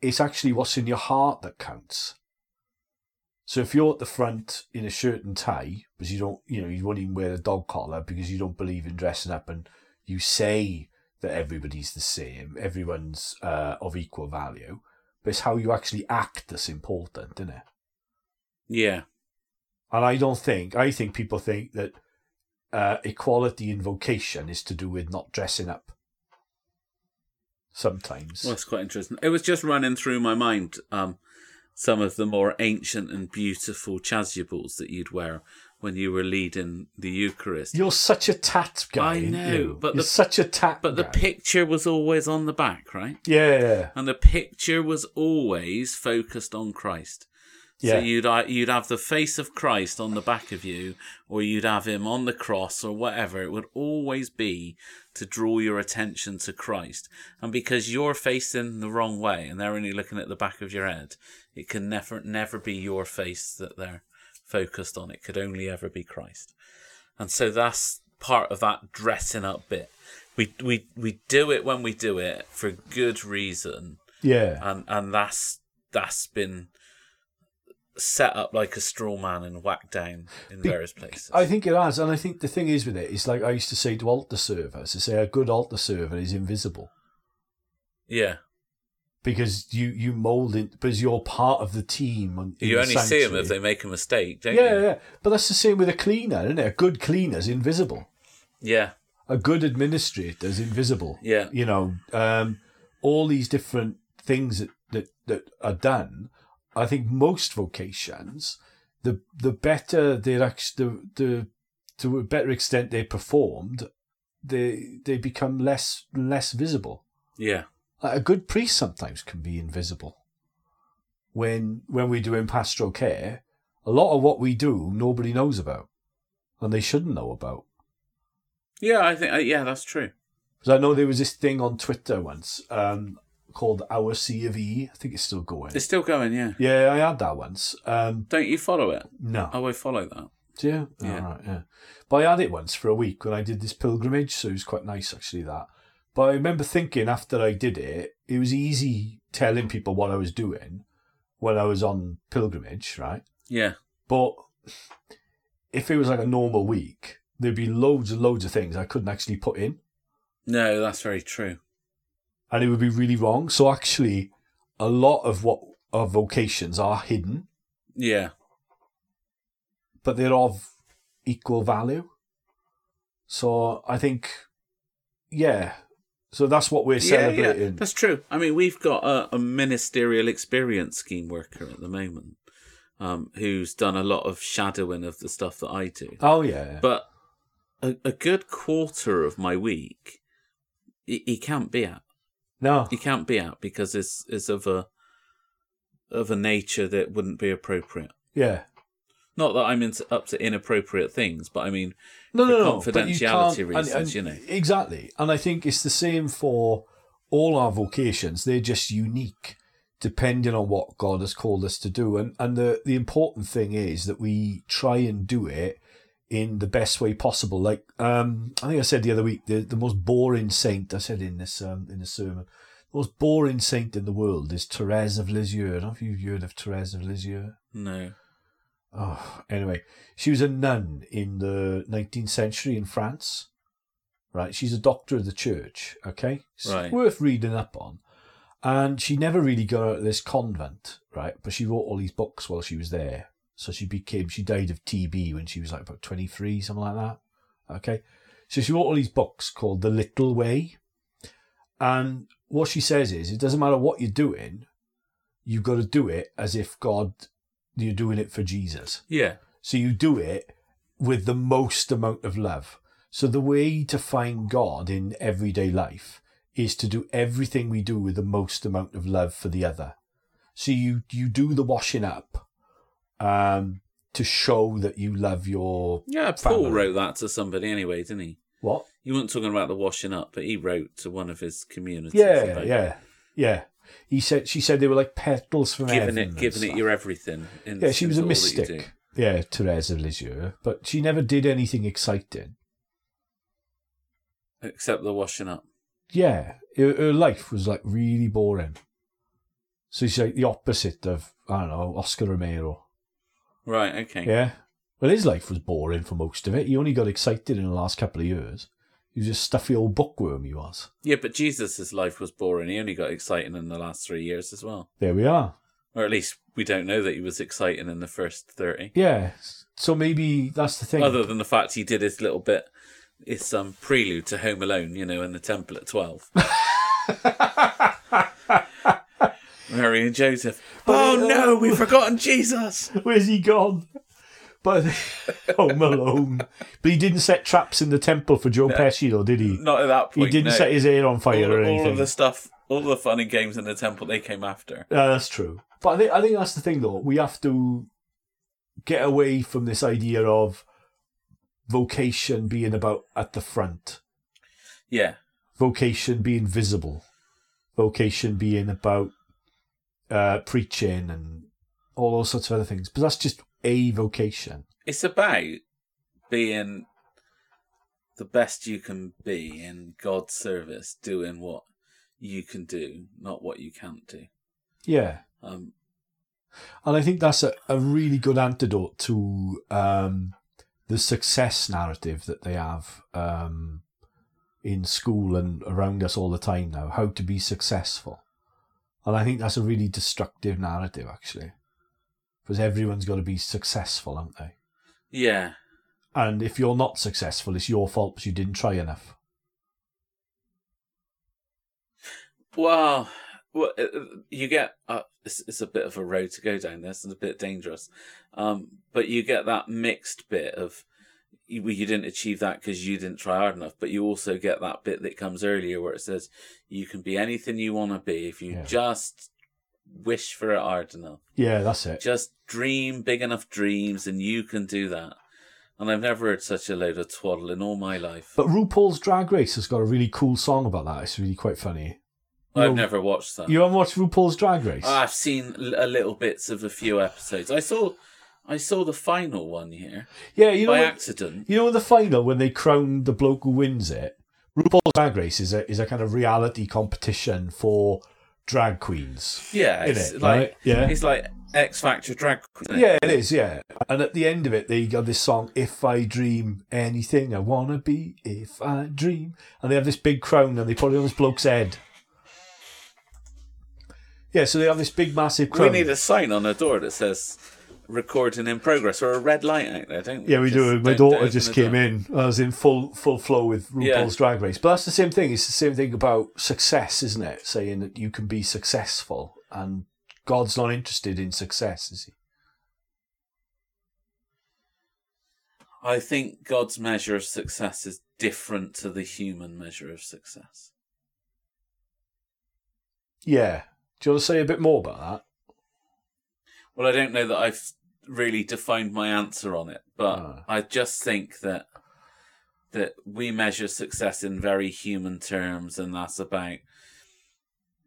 it's actually what's in your heart that counts. So if you're at the front in a shirt and tie, because you don't, you know, you won't even wear a dog collar because you don't believe in dressing up, and you say that everybody's the same, everyone's uh, of equal value, but it's how you actually act that's important, isn't it? yeah, And I don't think, I think people think that uh, equality in vocation is to do with not dressing up. sometimes. Well, that's quite interesting. It was just running through my mind um, some of the more ancient and beautiful chasubles that you'd wear when you were leading the Eucharist. You're such a tat guy. I know, you? but you're the- such a tat. But the picture was always on the back, right? yeah, And the picture was always focused on Christ. So Yeah. you'd uh, you'd have the face of Christ on the back of you, or you'd have him on the cross, or whatever. It would always be to draw your attention to Christ. And because you're facing the wrong way, and they're only looking at the back of your head, it can never never be your face that they're focused on. It could only ever be Christ. And so that's part of that dressing up bit. We we we do it when we do it for good reason yeah. and and that's that's been set up like a straw man and whacked down in various places. I think it has, and I think the thing is with it is like I used to say to altar servers, I say a good altar server is invisible yeah, because you you mold it because you're part of the team. you the only see them if they make a mistake, don't Yeah, you? yeah, but that's the same with a cleaner, isn't it? A good cleaner's invisible. Yeah, A good administrator's invisible. yeah, You know, um, all these different things that, that, that are done. I think most vocations, the the better they're actually, the, the to a better extent they're performed, they they become less less visible. yeah, Like a good priest sometimes can be invisible. When when we're doing pastoral care, a lot of what we do nobody knows about, and they shouldn't know about. yeah. I think uh, yeah, that's true. Because I know there was this thing on Twitter once um, called Our C of E. I think it's still going. It's still going. Yeah, Yeah, I had that once. Um, don't you follow it? no. Oh, I follow that. Do you? Yeah. All right, yeah. But I had it once for a week when I did this pilgrimage, so it was quite nice actually that. But I remember thinking after I did it, it was easy telling people what I was doing when I was on pilgrimage, right? Yeah, But if it was like a normal week, there'd be loads and loads of things I couldn't actually put in. no, that's very true. and it would be really wrong. So actually, a lot of what our vocations are hidden, Yeah, but they're of equal value. So I think, yeah. So that's what we're yeah, yeah, celebrating. that's true. I mean, we've got a, a ministerial experience scheme worker at the moment, um, who's done a lot of shadowing of the stuff that I do. Oh yeah, But a, a good quarter of my week, he, he can't be at. no, He can't be at because it's it's of a of a nature that wouldn't be appropriate. yeah, Not that I'm into, up to inappropriate things, but I mean, no, no, no. but you confidentiality can't- and- and- you know. exactly. And I think it's the same for all our vocations. They're just unique, depending on what God has called us to do. And and the the important thing is that we try and do it in the best way possible. Like um, I think I said the other week, the, the most boring saint I said in this um, in the sermon, the most boring saint in the world is Therese of Lisieux. I don't know if you've heard of Therese of Lisieux. no. Oh, anyway, she was a nun in the 19th century in France. Right, she's a doctor of the church. Okay, it's Right. worth reading up on. And she never really got out of this convent, right? But she wrote all these books while she was there. So she became, she died of TB when she was like about 23, something like that. Okay. So she wrote all these books called The Little Way. And what she says is, it doesn't matter what you're doing, you've got to do it as if God, you're doing it for Jesus. Yeah. So you do it with the most amount of love. So the way to find God in everyday life is to do everything we do with the most amount of love for the other. So you you do the washing up um to show that you love your Yeah, Paul family. wrote that to somebody anyway, didn't he? what? He wasn't talking about the washing up, but he wrote to one of his communities. Yeah, yeah. Yeah. He said she said they were like petals from Giving heaven it, giving it your everything. In, Yeah, she was a into all that you do. mystic. Yeah, Therese of Lisieux, but she never did anything exciting. except the washing up. yeah, her, her life was like really boring. So she's like the opposite of I don't know Oscar Romero. Right. Okay. Yeah, well, his life was boring for most of it. He only got excited in the last couple of years. He was a stuffy old bookworm. He was. Yeah, but Jesus' life was boring. He only got exciting in the last three years as well. There we are. Or at least we don't know that he was exciting in the first 30. Yeah. So maybe that's the thing. Other than the fact he did his little bit, his um, prelude to Home Alone, you know, in the temple at 12. Mary and Joseph. Oh no, we've forgotten Jesus. Where's he gone? But Home Alone. But he didn't set traps in the temple for Joe Pesci, though, did he? Not at that point. He didn't no. set his hair on fire all, or all anything. of the stuff, all the fun and games in the temple, they came after. Yeah, that's true. But I think I think that's the thing, though. We have to get away from this idea of vocation being about at the front, Yeah, vocation being visible, vocation being about uh, preaching and all those sorts of other things. But that's just a vocation. it's about being the best you can be in God's service, doing what you can do, not what you can't do. Yeah. Um, And I think that's a, a really good antidote to um, the success narrative that they have um, in school and around us all the time now. How to be successful. And I think that's a really destructive narrative, actually. Because everyone's got to be successful, haven't they? yeah, And if you're not successful, it's your fault because you didn't try enough. Well, well, uh, uh, you get uh, it's, it's a bit of a road to go down. This it's a bit dangerous, um, but you get that mixed bit of you, you didn't achieve that because you didn't try hard enough. But you also get that bit that comes earlier where it says you can be anything you want to be if you Yeah. just wish for it hard enough. Yeah, that's it. Just dream big enough dreams, and you can do that. And I've never heard such a load of twaddle in all my life. But RuPaul's Drag Race has got a really cool song about that. It's really quite funny. I've you- never watched that. You haven't watched RuPaul's Drag Race? I've seen a little bits of a few episodes. I saw, I saw the final one here yeah, you know by accident. You know the final when they crown the bloke who wins it. RuPaul's Drag Race is a is a kind of reality competition for drag queens. Yeah, it's it, like right? Yeah. it's like X Factor drag queen. Yeah, it is. Yeah, and at the end of it, they got this song "If I Dream Anything I Wanna Be, If I Dream," and they have this big crown and they put it on this bloke's head. Yeah, so they have this big, massive we crown. need a sign on the door that says "recording in progress" or a red light out there, don't we? Yeah, we do. Just My don't- daughter just came in. I was in full full flow with RuPaul's Yeah. Drag Race. But that's the same thing. It's the same thing about success, isn't it? Saying that you can be successful, and God's not interested in success, is he? I think God's measure of success is different to the human measure of success. Yeah. Do you want to say a bit more about that? Well, I don't know that I've really defined my answer on it, but Ah. I just think that that we measure success in very human terms, and that's about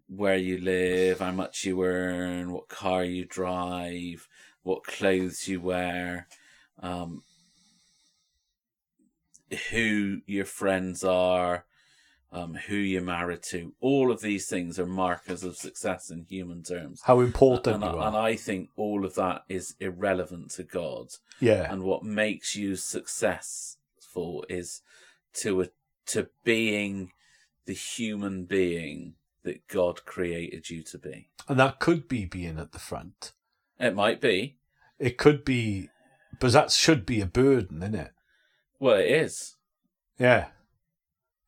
where you live, how much you earn, what car you drive, what clothes you wear, um, who your friends are, um, who you're married to. All of these things are markers of success in human terms. How important And, you I- are. and I think all of that is irrelevant to God. yeah. And what makes you successful is to a, to being the human being that God created you to be. And that could be being at the front. It might be. It could be, but that should be a burden, isn't it? Well, it is. Yeah.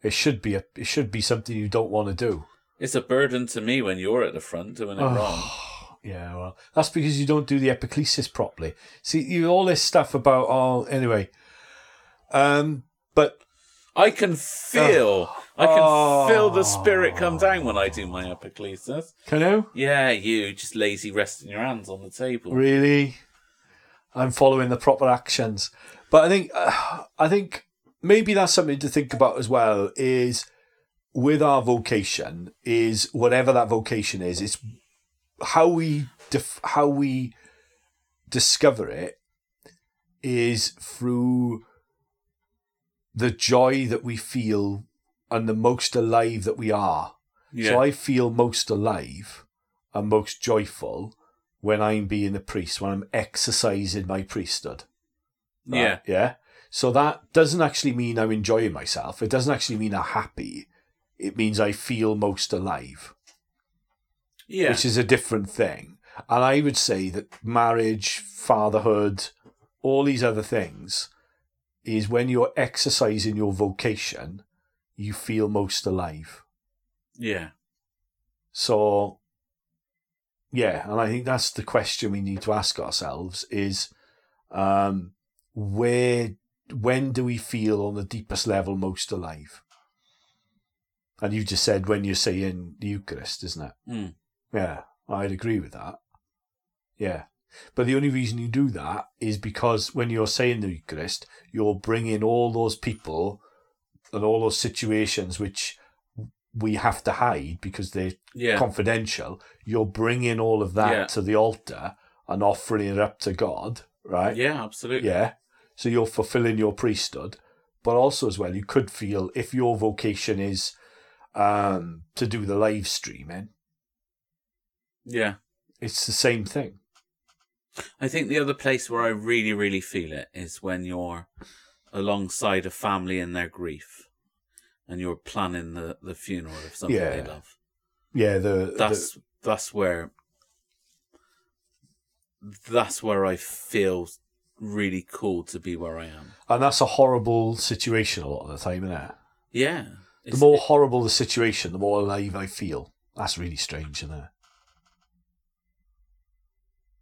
It should be a. It should be something you don't want to do. It's a burden to me when you're at the front doing it Oh. wrong. Yeah, well, that's because you don't do the epiclesis properly. See, you all this stuff about oh, anyway. Um, but I can feel, I can Oh. feel the spirit come down when I do my epiclesis. can you Yeah, you just lazy resting your hands on the table. really? I'm following the proper actions, but I think uh, I think maybe that's something to think about as well. Is with our vocation is whatever that vocation is. It's how we def- how we discover it is through the joy that we feel and the most alive that we are. Yeah. So I feel most alive and most joyful when I'm being a priest, when I'm exercising my priesthood. Right? Yeah. Yeah. So that doesn't actually mean I'm enjoying myself. It doesn't actually mean I'm happy. It means I feel most alive yeah. which is a different thing. And I would say that marriage, fatherhood, all these other things is when you're exercising your vocation, you feel most alive. yeah. So, yeah, and I think that's the question we need to ask ourselves: is um, where, when do we feel on the deepest level most alive? And you just said when you're saying the Eucharist, isn't it? Mm. Yeah, I'd agree with that. Yeah. But the only reason you do that is because when you're saying the Eucharist, you're bringing all those people and all those situations which we have to hide because they're Yeah. confidential. You're bringing all of that Yeah. to the altar and offering it up to God, right? Yeah, absolutely. Yeah. So you're fulfilling your priesthood, but also as well, you could feel if your vocation is um, to do the live streaming, Yeah. it's the same thing. I think the other place where I really, really feel it is when you're alongside a family in their grief and you're planning the, the funeral of somebody they Yeah. love. Yeah, the That's that's where that's where I feel really cool to be where I am. and that's a horrible situation a lot of the time, isn't it? Yeah. The more horrible the situation, the more alive I feel. That's really strange, isn't it?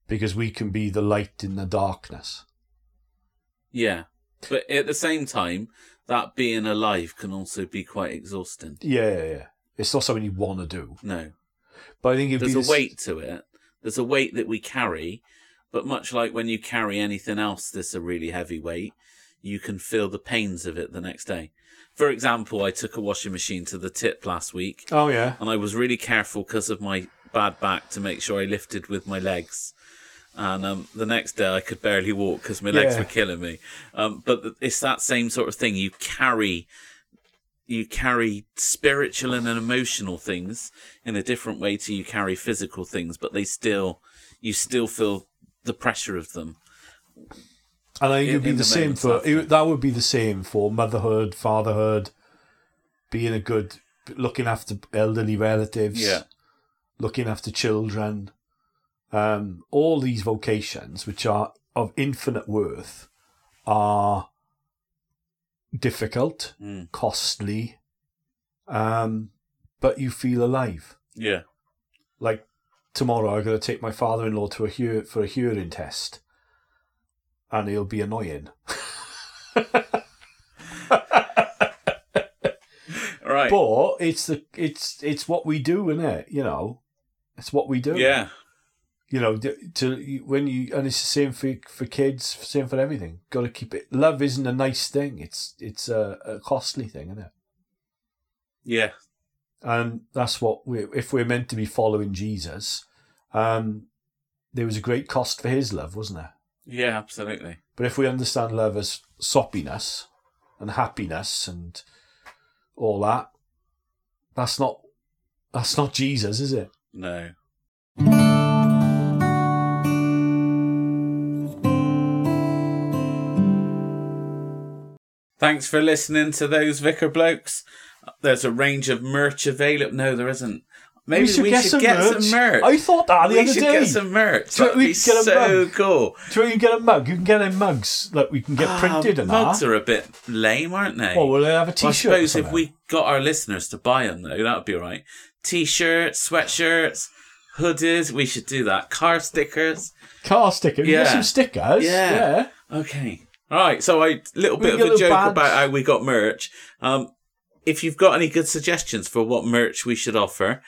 Because we can be the light in the darkness. Yeah. But at the same time, that being alive can also be quite exhausting. Yeah, yeah, yeah. It's not something you want to do, No. but I think There's a the s- weight to it. There's a weight that we carry, but much like when you carry anything else that's a really heavy weight, you can feel the pains of it the next day. For example, I took a washing machine to the tip last week Oh yeah, and I was really careful because of my bad back to make sure I lifted with my legs. And um, the next day I could barely walk because my legs Yeah. were killing me. Um, but it's that same sort of thing. You carry, you carry spiritual and emotional things in a different way to you carry physical things, but they still, you still feel the pressure of them. and I think it'd be the, the same for it, that would be the same for motherhood, fatherhood, being a good, looking after elderly relatives, Yeah. looking after children, um, all these vocations which are of infinite worth are difficult, Mm. costly, um, but you feel alive. Yeah. Like tomorrow, I'm going to take my father-in-law to a hear- for a hearing test, and he'll be annoying. Right. But it's the it's it's what we do, isn't it? You know, it's what we do. yeah. You know, to, to when you and it's the same for for kids, same for everything. Got to keep it. Love isn't a nice thing. It's it's a, a costly thing, isn't it? Yeah. And that's what we if we're meant to be following Jesus. Um, there was a great cost for his love, wasn't there? Yeah, absolutely. But if we understand love as soppiness and happiness and all that, that's not that's not Jesus, is it? No. Thanks for listening to those Vicar Blokes. There's a range of merch available. No, there isn't. Maybe we should get, some, merch. I thought that the we other should day. get some merch. That'd we be get a so mug? cool. Do you want get a mug? You can get in mugs that we can get printed Ah, and mugs that. are a bit lame, aren't they? Well, we'll have a Well, I t-shirt. suppose if we got our listeners to buy them, though, that would be right. T-shirts, sweatshirts, hoodies. We should do that. Car stickers. car sticker, you Yeah. get some stickers. Yeah. yeah. Okay. All right. So I little bit get of a a joke badge. about how we got merch. Um, if you've got any good suggestions for what merch we should offer,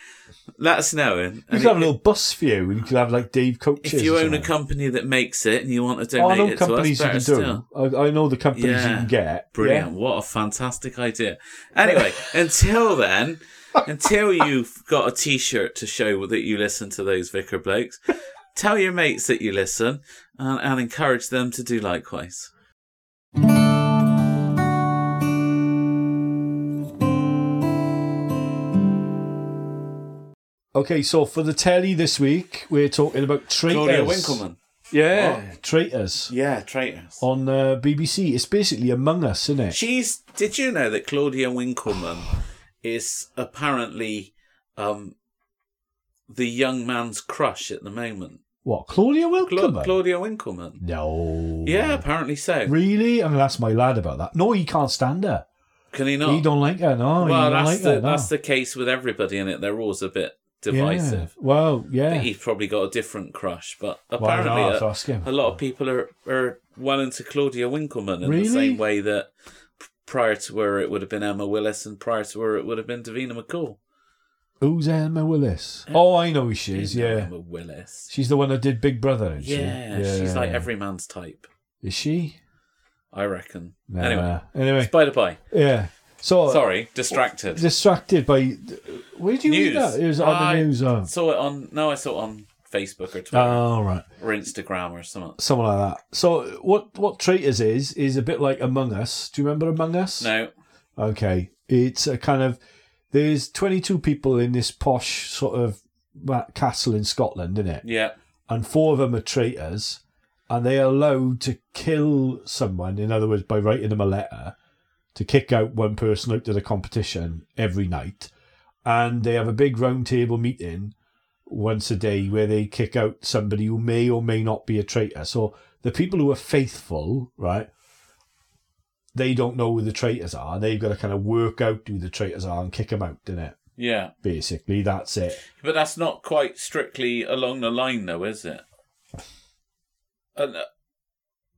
let us know. And, and could have a little bus for you, and you could have like Dave coaches. if you own a company that makes it and you want to Oh, I donate know it to us, companies you can do. I, I know the companies you Yeah. can get. Brilliant. What a fantastic idea. Anyway, until then, until you've got a t shirt to show that you listen to those Vicar Blokes, tell your mates that you listen and, and encourage them to do likewise. Okay, so for the telly this week, we're talking about traitors. Claudia Winkleman. Yeah, traitors Yeah, traitors. on uh, BBC. It's basically Among Us, isn't it? She's. Did you know that Claudia Winkleman is apparently um, the young man's crush at the moment? What, Claudia Cla- Claudia Winkleman. no. Yeah, apparently so. Really? I'm to ask my lad about that. No, he can't stand her. Can he not? He don't like her, no. he well, don't that's like the her, no. that's the case with everybody in it. They're always a bit divisive. Yeah. Well, yeah. he's probably got a different crush, but apparently not? a, Ask him. a lot of people are, are well into Claudia Winkleman in Really? the same way that prior to her it would have been Emma Willis and prior to her it would have been Davina McCall. Who's Emma Willis? Oh, I know who she is. Yeah, Emma Willis. she's the one that did Big Brother, isn't she? Yeah, she's like every man's type, Is she? I reckon. Nah. Anyway, Anyway. by the by. Yeah. So Sorry, distracted. distracted by. Where did you read that? It was on I the news. Oh, saw it on. No, I saw it on Facebook or Twitter oh right. or Instagram or something. Something like that. So what what Traitors is is a bit like Among Us. Do you remember Among Us? No, Okay. It's a kind of there's 22 people in this posh sort of castle in Scotland, isn't it? yeah, And four of them are traitors, and they are allowed to kill someone. In other words, by writing them a letter to kick out one person out of the competition every night. And they have a big round table meeting once a day where they kick out somebody who may or may not be a traitor. So the people who are faithful, right? They don't know who the traitors are. They've got to kind of work out who the traitors are and kick them out, didn't it? yeah. Basically, that's it. But that's not quite strictly along the line, though, is it? And, uh,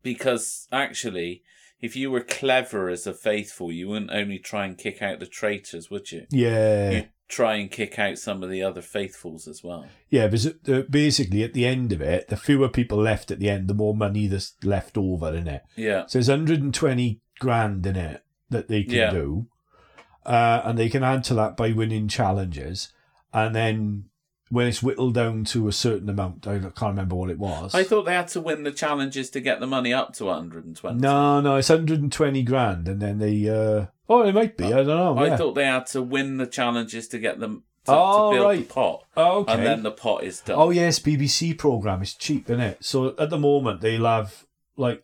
because actually, if you were clever as a faithful, you wouldn't only try and kick out the traitors, would you? Yeah. You'd try and kick out some of the other faithfuls as well. Yeah, because basically at the end of it, the fewer people left at the end, the more money that's left over in it. Yeah, So there's 120 grand in it that they can Yeah. do, uh, and they can add to that by winning challenges, and then when it's whittled down to a certain amount, I can't remember what it was. I thought they had to win the challenges to get the money up to 120. no, no, it's 120 grand, and then they. Uh, oh, it might be. I don't know. I yeah. thought they had to win the challenges to get them to, Oh, to build right. the pot, Oh, okay. and then the pot is done. Oh yes, BBC program is cheap, isn't it? So at the moment they'll have like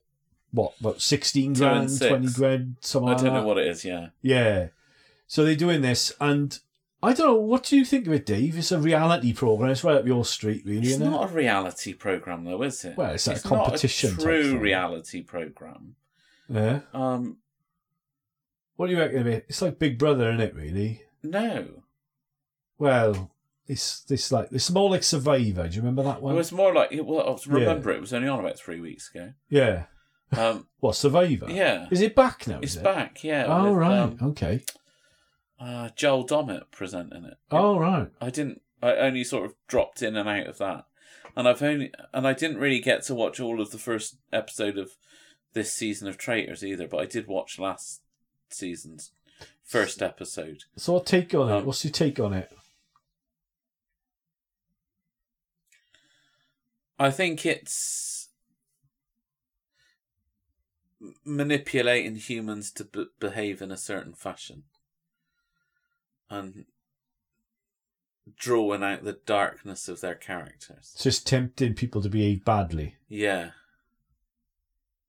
what, about sixteen grand, twenty grand, something I don't that. know what it is. Yeah, Yeah. So they're doing this, and I don't know. What do you think of it, Dave? It's a reality program. It's right up your street, really. it's isn't it? a reality program, though, is it? Well, it's like a competition. not type true reality program. Yeah. Um, What do you reckon of it? It's like Big Brother, isn't it? Really? no, Well, it's this like it's more like Survivor. Do you remember that one? it was more like well. I remember it was only on about three weeks ago. Yeah. Um, What Survivor? yeah, Is it back now? it's is it? back. Yeah. Oh with, right. um, okay. Uh, Joel Dommett presenting it. Oh right. I didn't. I only sort of dropped in and out of that, and I've only and I didn't really get to watch all of the first episode of this season of Traitors either. But I did watch last season's first episode. So what take on it? Um, What's your take on it? I think it's manipulating humans to b- behave in a certain fashion and drawing out the darkness of their characters. It's just tempting people to behave badly. Yeah,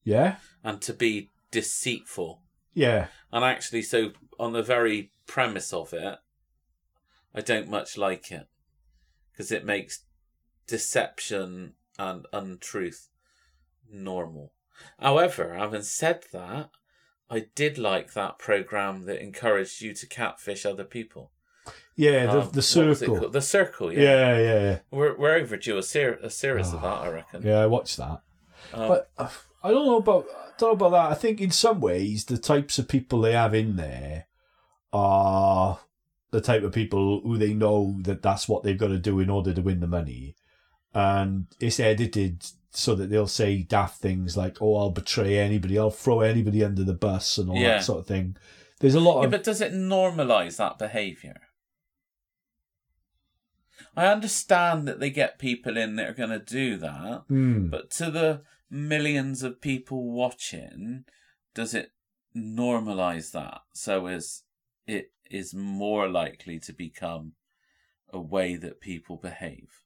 Yeah? and to be deceitful. Yeah. And actually, so on the very premise of it, I don't much like it because it makes deception and untruth normal. However, having said that, I did like that program that encouraged you to catfish other people. Yeah, the, Um, the what was it circle. The circle, yeah. Yeah, yeah, yeah. We're we're overdue a, ser- a series of that, I reckon. Yeah, I watched that. Um, But uh, I don't know about I don't know about that. I think in some ways the types of people they have in there are the type of people who they know that that's what they've got to do in order to win the money, and it's edited so that they'll say daft things like, "Oh, I'll betray anybody, I'll throw anybody under the bus," and all Yeah. that sort of thing. There's a lot yeah, of but does it normalise that behaviour? I understand that they get people in that are going to do that, Hmm. but to the millions of people watching, does it normalise that so as it is more likely to become a way that people behave?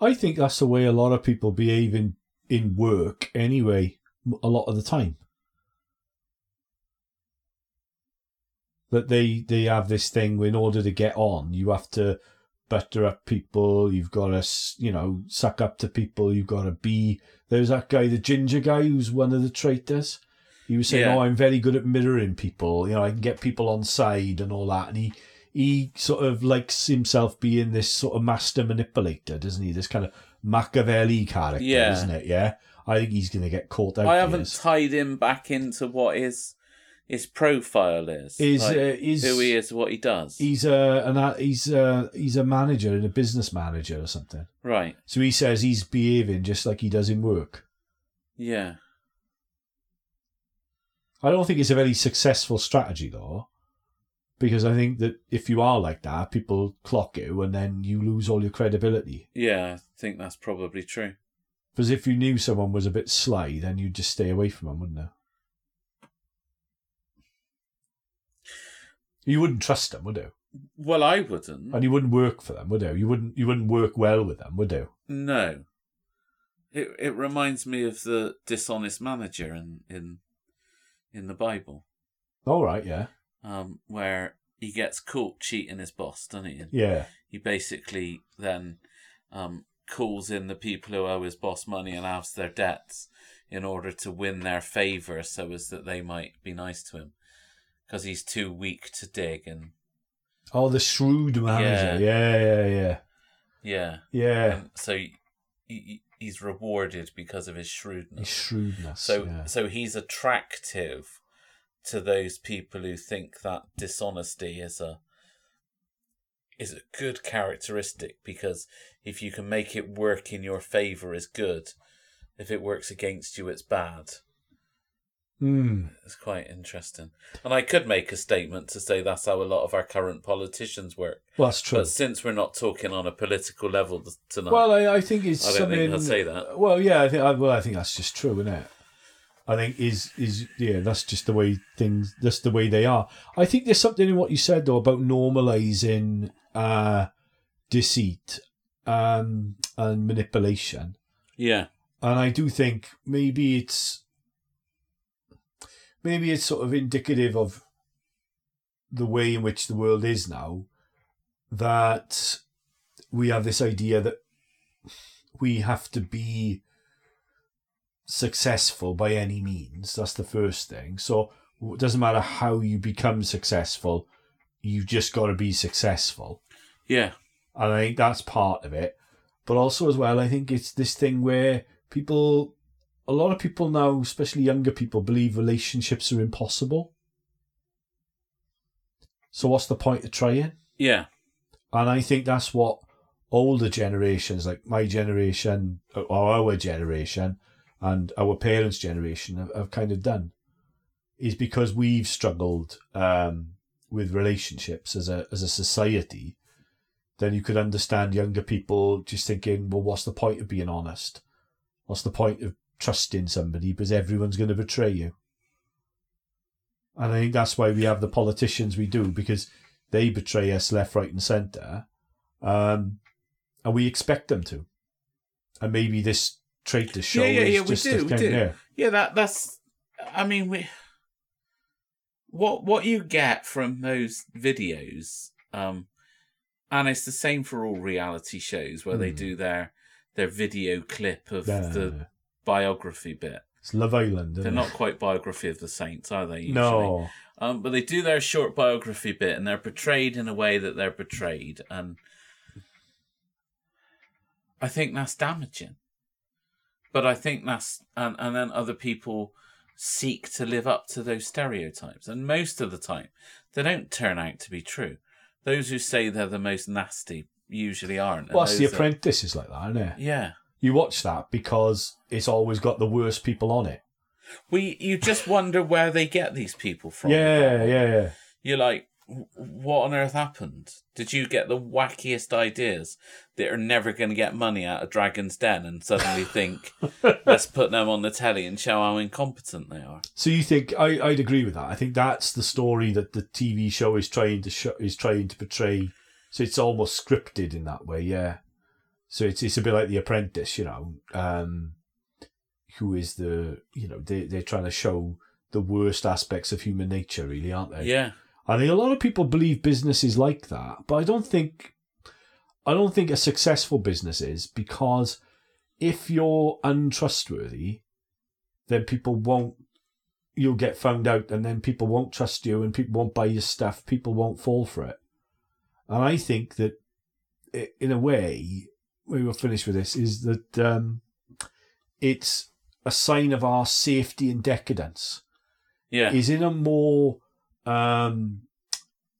I think that's the way a lot of people behave in, in work anyway, a lot of the time. That they, they have this thing in order to get on, you have to butter up people, you've got to, you know, suck up to people, you've got to be. There's that guy, the ginger guy, who's one of the traitors. He was saying, Yeah. Oh, I'm very good at mirroring people, you know, I can get people on side and all that. And he, he sort of likes himself being this sort of master manipulator, doesn't he? This kind of Machiavelli character, Yeah. isn't it? Yeah. I think he's going to get caught out. I haven't tied him back into what his his profile is. Is like, uh, is who he is, what he does. He's a an, uh, he's a he's a manager and a business manager or something. Right. So he says he's behaving just like he does in work. Yeah. I don't think it's a very successful strategy though, because I think that if you are like that, people clock you and then you lose all your credibility. Yeah, I think that's probably true. Because if you knew someone was a bit sly, then you'd just stay away from them, wouldn't you? You wouldn't trust them, would you? Well, I wouldn't. And you wouldn't work for them, would you? You wouldn't. You wouldn't work well with them, would you? No. It it reminds me of the dishonest manager in in in the Bible, All right, yeah, um, where he gets caught cheating his boss, doesn't he? And yeah, he basically then um, calls in the people who owe his boss money and asks their debts in order to win their favour so as that they might be nice to him because he's too weak to dig and Oh, the shrewd manager. Yeah, yeah, yeah, yeah yeah. and so he, he, he's rewarded because of his shrewdness His shrewdness. so yeah. so he's attractive to those people who think that dishonesty is a is a good characteristic because if you can make it work in your favor is good if it works against you it's bad Mm. it's quite interesting and i could make a statement to say that's how a lot of our current politicians work Well, that's true. but since we're not talking on a political level tonight Well, I, I think it's I don't something. think I'll say that. Well, yeah, I think. Well, I think that's just true, isn't it? I think is is yeah, that's just the way things. That's the way they are. I think there's something in what you said though about normalizing uh, deceit um, and manipulation, yeah and I do think maybe it's maybe it's sort of indicative of the way in which the world is now that we have this idea that we have to be successful by any means. That's the first thing. So it doesn't matter how you become successful, you've just got to be successful. yeah And I think that's part of it. But also, as well, I think it's this thing where people, a lot of people now, especially younger people, believe relationships are impossible. So, what's the point of trying? yeah And I think that's what older generations, like my generation or our generation and our parents' generation, have, have kind of done, is because we've struggled um, with relationships as a as a society. Then you could understand younger people just thinking, well, what's the point of being honest? What's the point of trusting somebody because everyone's going to betray you? And I think that's why we have the politicians we do because they betray us left, right, and centre, um, and we expect them to. And maybe this traitor show Yeah, yeah, yeah, we do, we do. yeah. Yeah, that that's. I mean, we. What what you get from those videos, um, and it's the same for all reality shows where they Hmm. do their their video clip of Yeah. the biography bit. It's Love Island. They're isn't quite biography of the saints, are they? Usually? No. Um, but they do their short biography bit, and they're portrayed in a way that they're portrayed, and I think that's damaging. But I think that's and and then other people seek to live up to those stereotypes, and most of the time they don't turn out to be true. Those who say they're the most nasty usually aren't. Well, The Apprentice is like that, isn't it? yeah. You watch that because it's always got the worst people on it. We you just wonder where they get these people from. Yeah, yeah, yeah. you're like, "W- what on earth happened? Did you get the wackiest ideas that are never going to get money out of Dragon's Den and suddenly think, let's put them on the telly and show how incompetent they are? So you think I, I'd agree with that. I think that's the story that the TV show is trying to show, is trying to portray. So it's almost scripted in that way, yeah. So it's it's a bit like The Apprentice, you know, um, who is the you know they they're trying to show the worst aspects of human nature, really, aren't they? Yeah. I think a lot of people believe business is like that, but I don't think I don't think a successful business is because if you're untrustworthy, then people won't you'll get found out and then people won't trust you and people won't buy your stuff, people won't fall for it. And I think that, in a way, we will finish with this, is that um, it's a sign of our safety and decadence. Yeah. Is in a more um,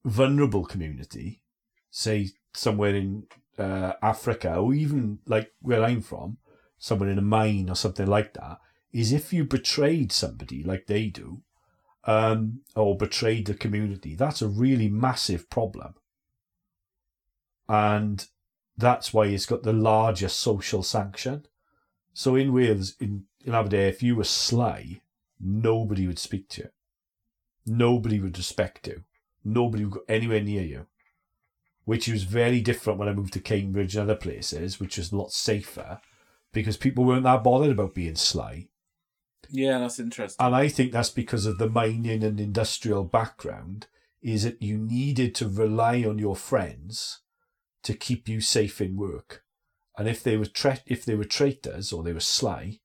vulnerable community, say somewhere in uh, Africa or even like where I'm from, somewhere in a mine or something like that, is if you betrayed somebody like they do, um, or betrayed the community, that's a really massive problem. And that's why it's got the largest social sanction. So in Wales, in, in Aberdeen, if you were sly, nobody would speak to you. Nobody would respect you. Nobody would go anywhere near you. Which was very different when I moved to Cambridge and other places, which was a lot safer because people weren't that bothered about being sly. Yeah, that's interesting. And I think that's because of the mining and industrial background, is that you needed to rely on your friends to keep you safe in work. And if they were tra- if they were traitors or they were sly,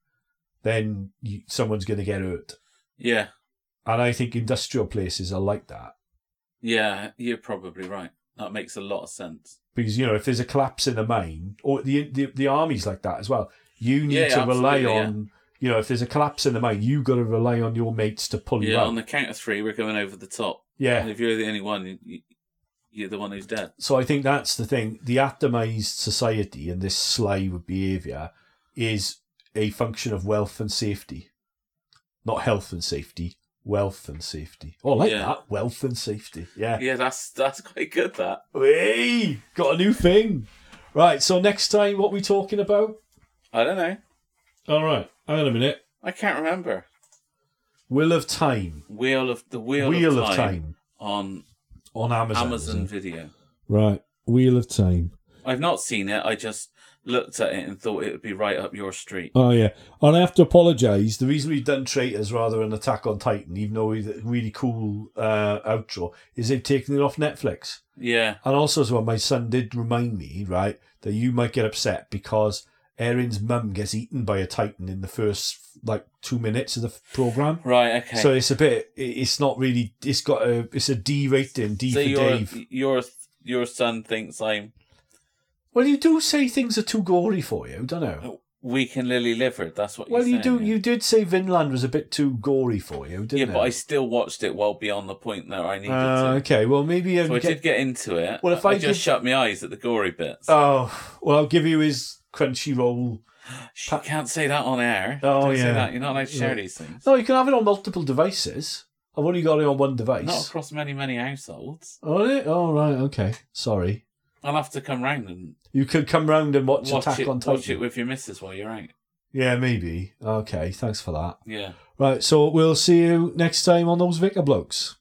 then you, someone's going to get hurt. Yeah. And I think industrial places are like that. Yeah, you're probably right. That makes a lot of sense. Because, you know, if there's a collapse in the mine, or the the, the army's like that as well, you need Yeah, to rely on, you know, if there's a collapse in the mine, you've got to rely on your mates to pull you Yeah, out. on the count of three, we're going over the top. yeah. And if you're the only one, you- you, you're the one who's dead. So I think that's the thing. The atomized society and this sly behaviour is a function of wealth and safety, not health and safety. Wealth and safety. Oh, I like Yeah. that. Wealth and safety. Yeah. Yeah, that's that's quite good. That Hey, got a new thing. Right. So next time, what we talking about? I don't know. All right. Hang on a minute. I can't remember. Wheel of Time. Wheel of the Wheel, Wheel of, time on on Amazon. Amazon it? Video. Right. Wheel of Time. I've not seen it. I just looked at it and thought it would be right up your street. Oh yeah, and I have to apologise. The reason we've done Traitors rather than Attack on Titan, even though it's a really cool uh, outro, is they've taken it off Netflix. Yeah, And also as well, my son did remind me, right, that you might get upset because Eren's mum gets eaten by a Titan in the first like two minutes of the program. right. Okay. So it's a bit. It's not really. It's got a. It's a D rating. D so for your Dave. your your son thinks I'm Well, you do say things are too gory for you, don't you? weak and lily livered. That's what. Well, you do. You did say Vinland was a bit too gory for you, didn't Yeah, it? but I still watched it well beyond the point that I needed Uh, to. okay, well maybe um, So I get- did get into it. Well, if I, I just give- shut my eyes at the gory bits. Oh well, I'll give you his Crunchyroll. Shh, you can't say that on air. Oh, Don't say yeah. that. You're not allowed to share Yeah. these things. No, you can have it on multiple devices. I've only got it on one device. Not across many many households. Oh, oh right, okay. Sorry. I'll have to come round and You could come round and watch, watch Attack it. on Titan. Watch it with your missus while you're out. Yeah, maybe. Okay, thanks for that. Yeah. Right, so we'll see you next time on those Vicar Blokes.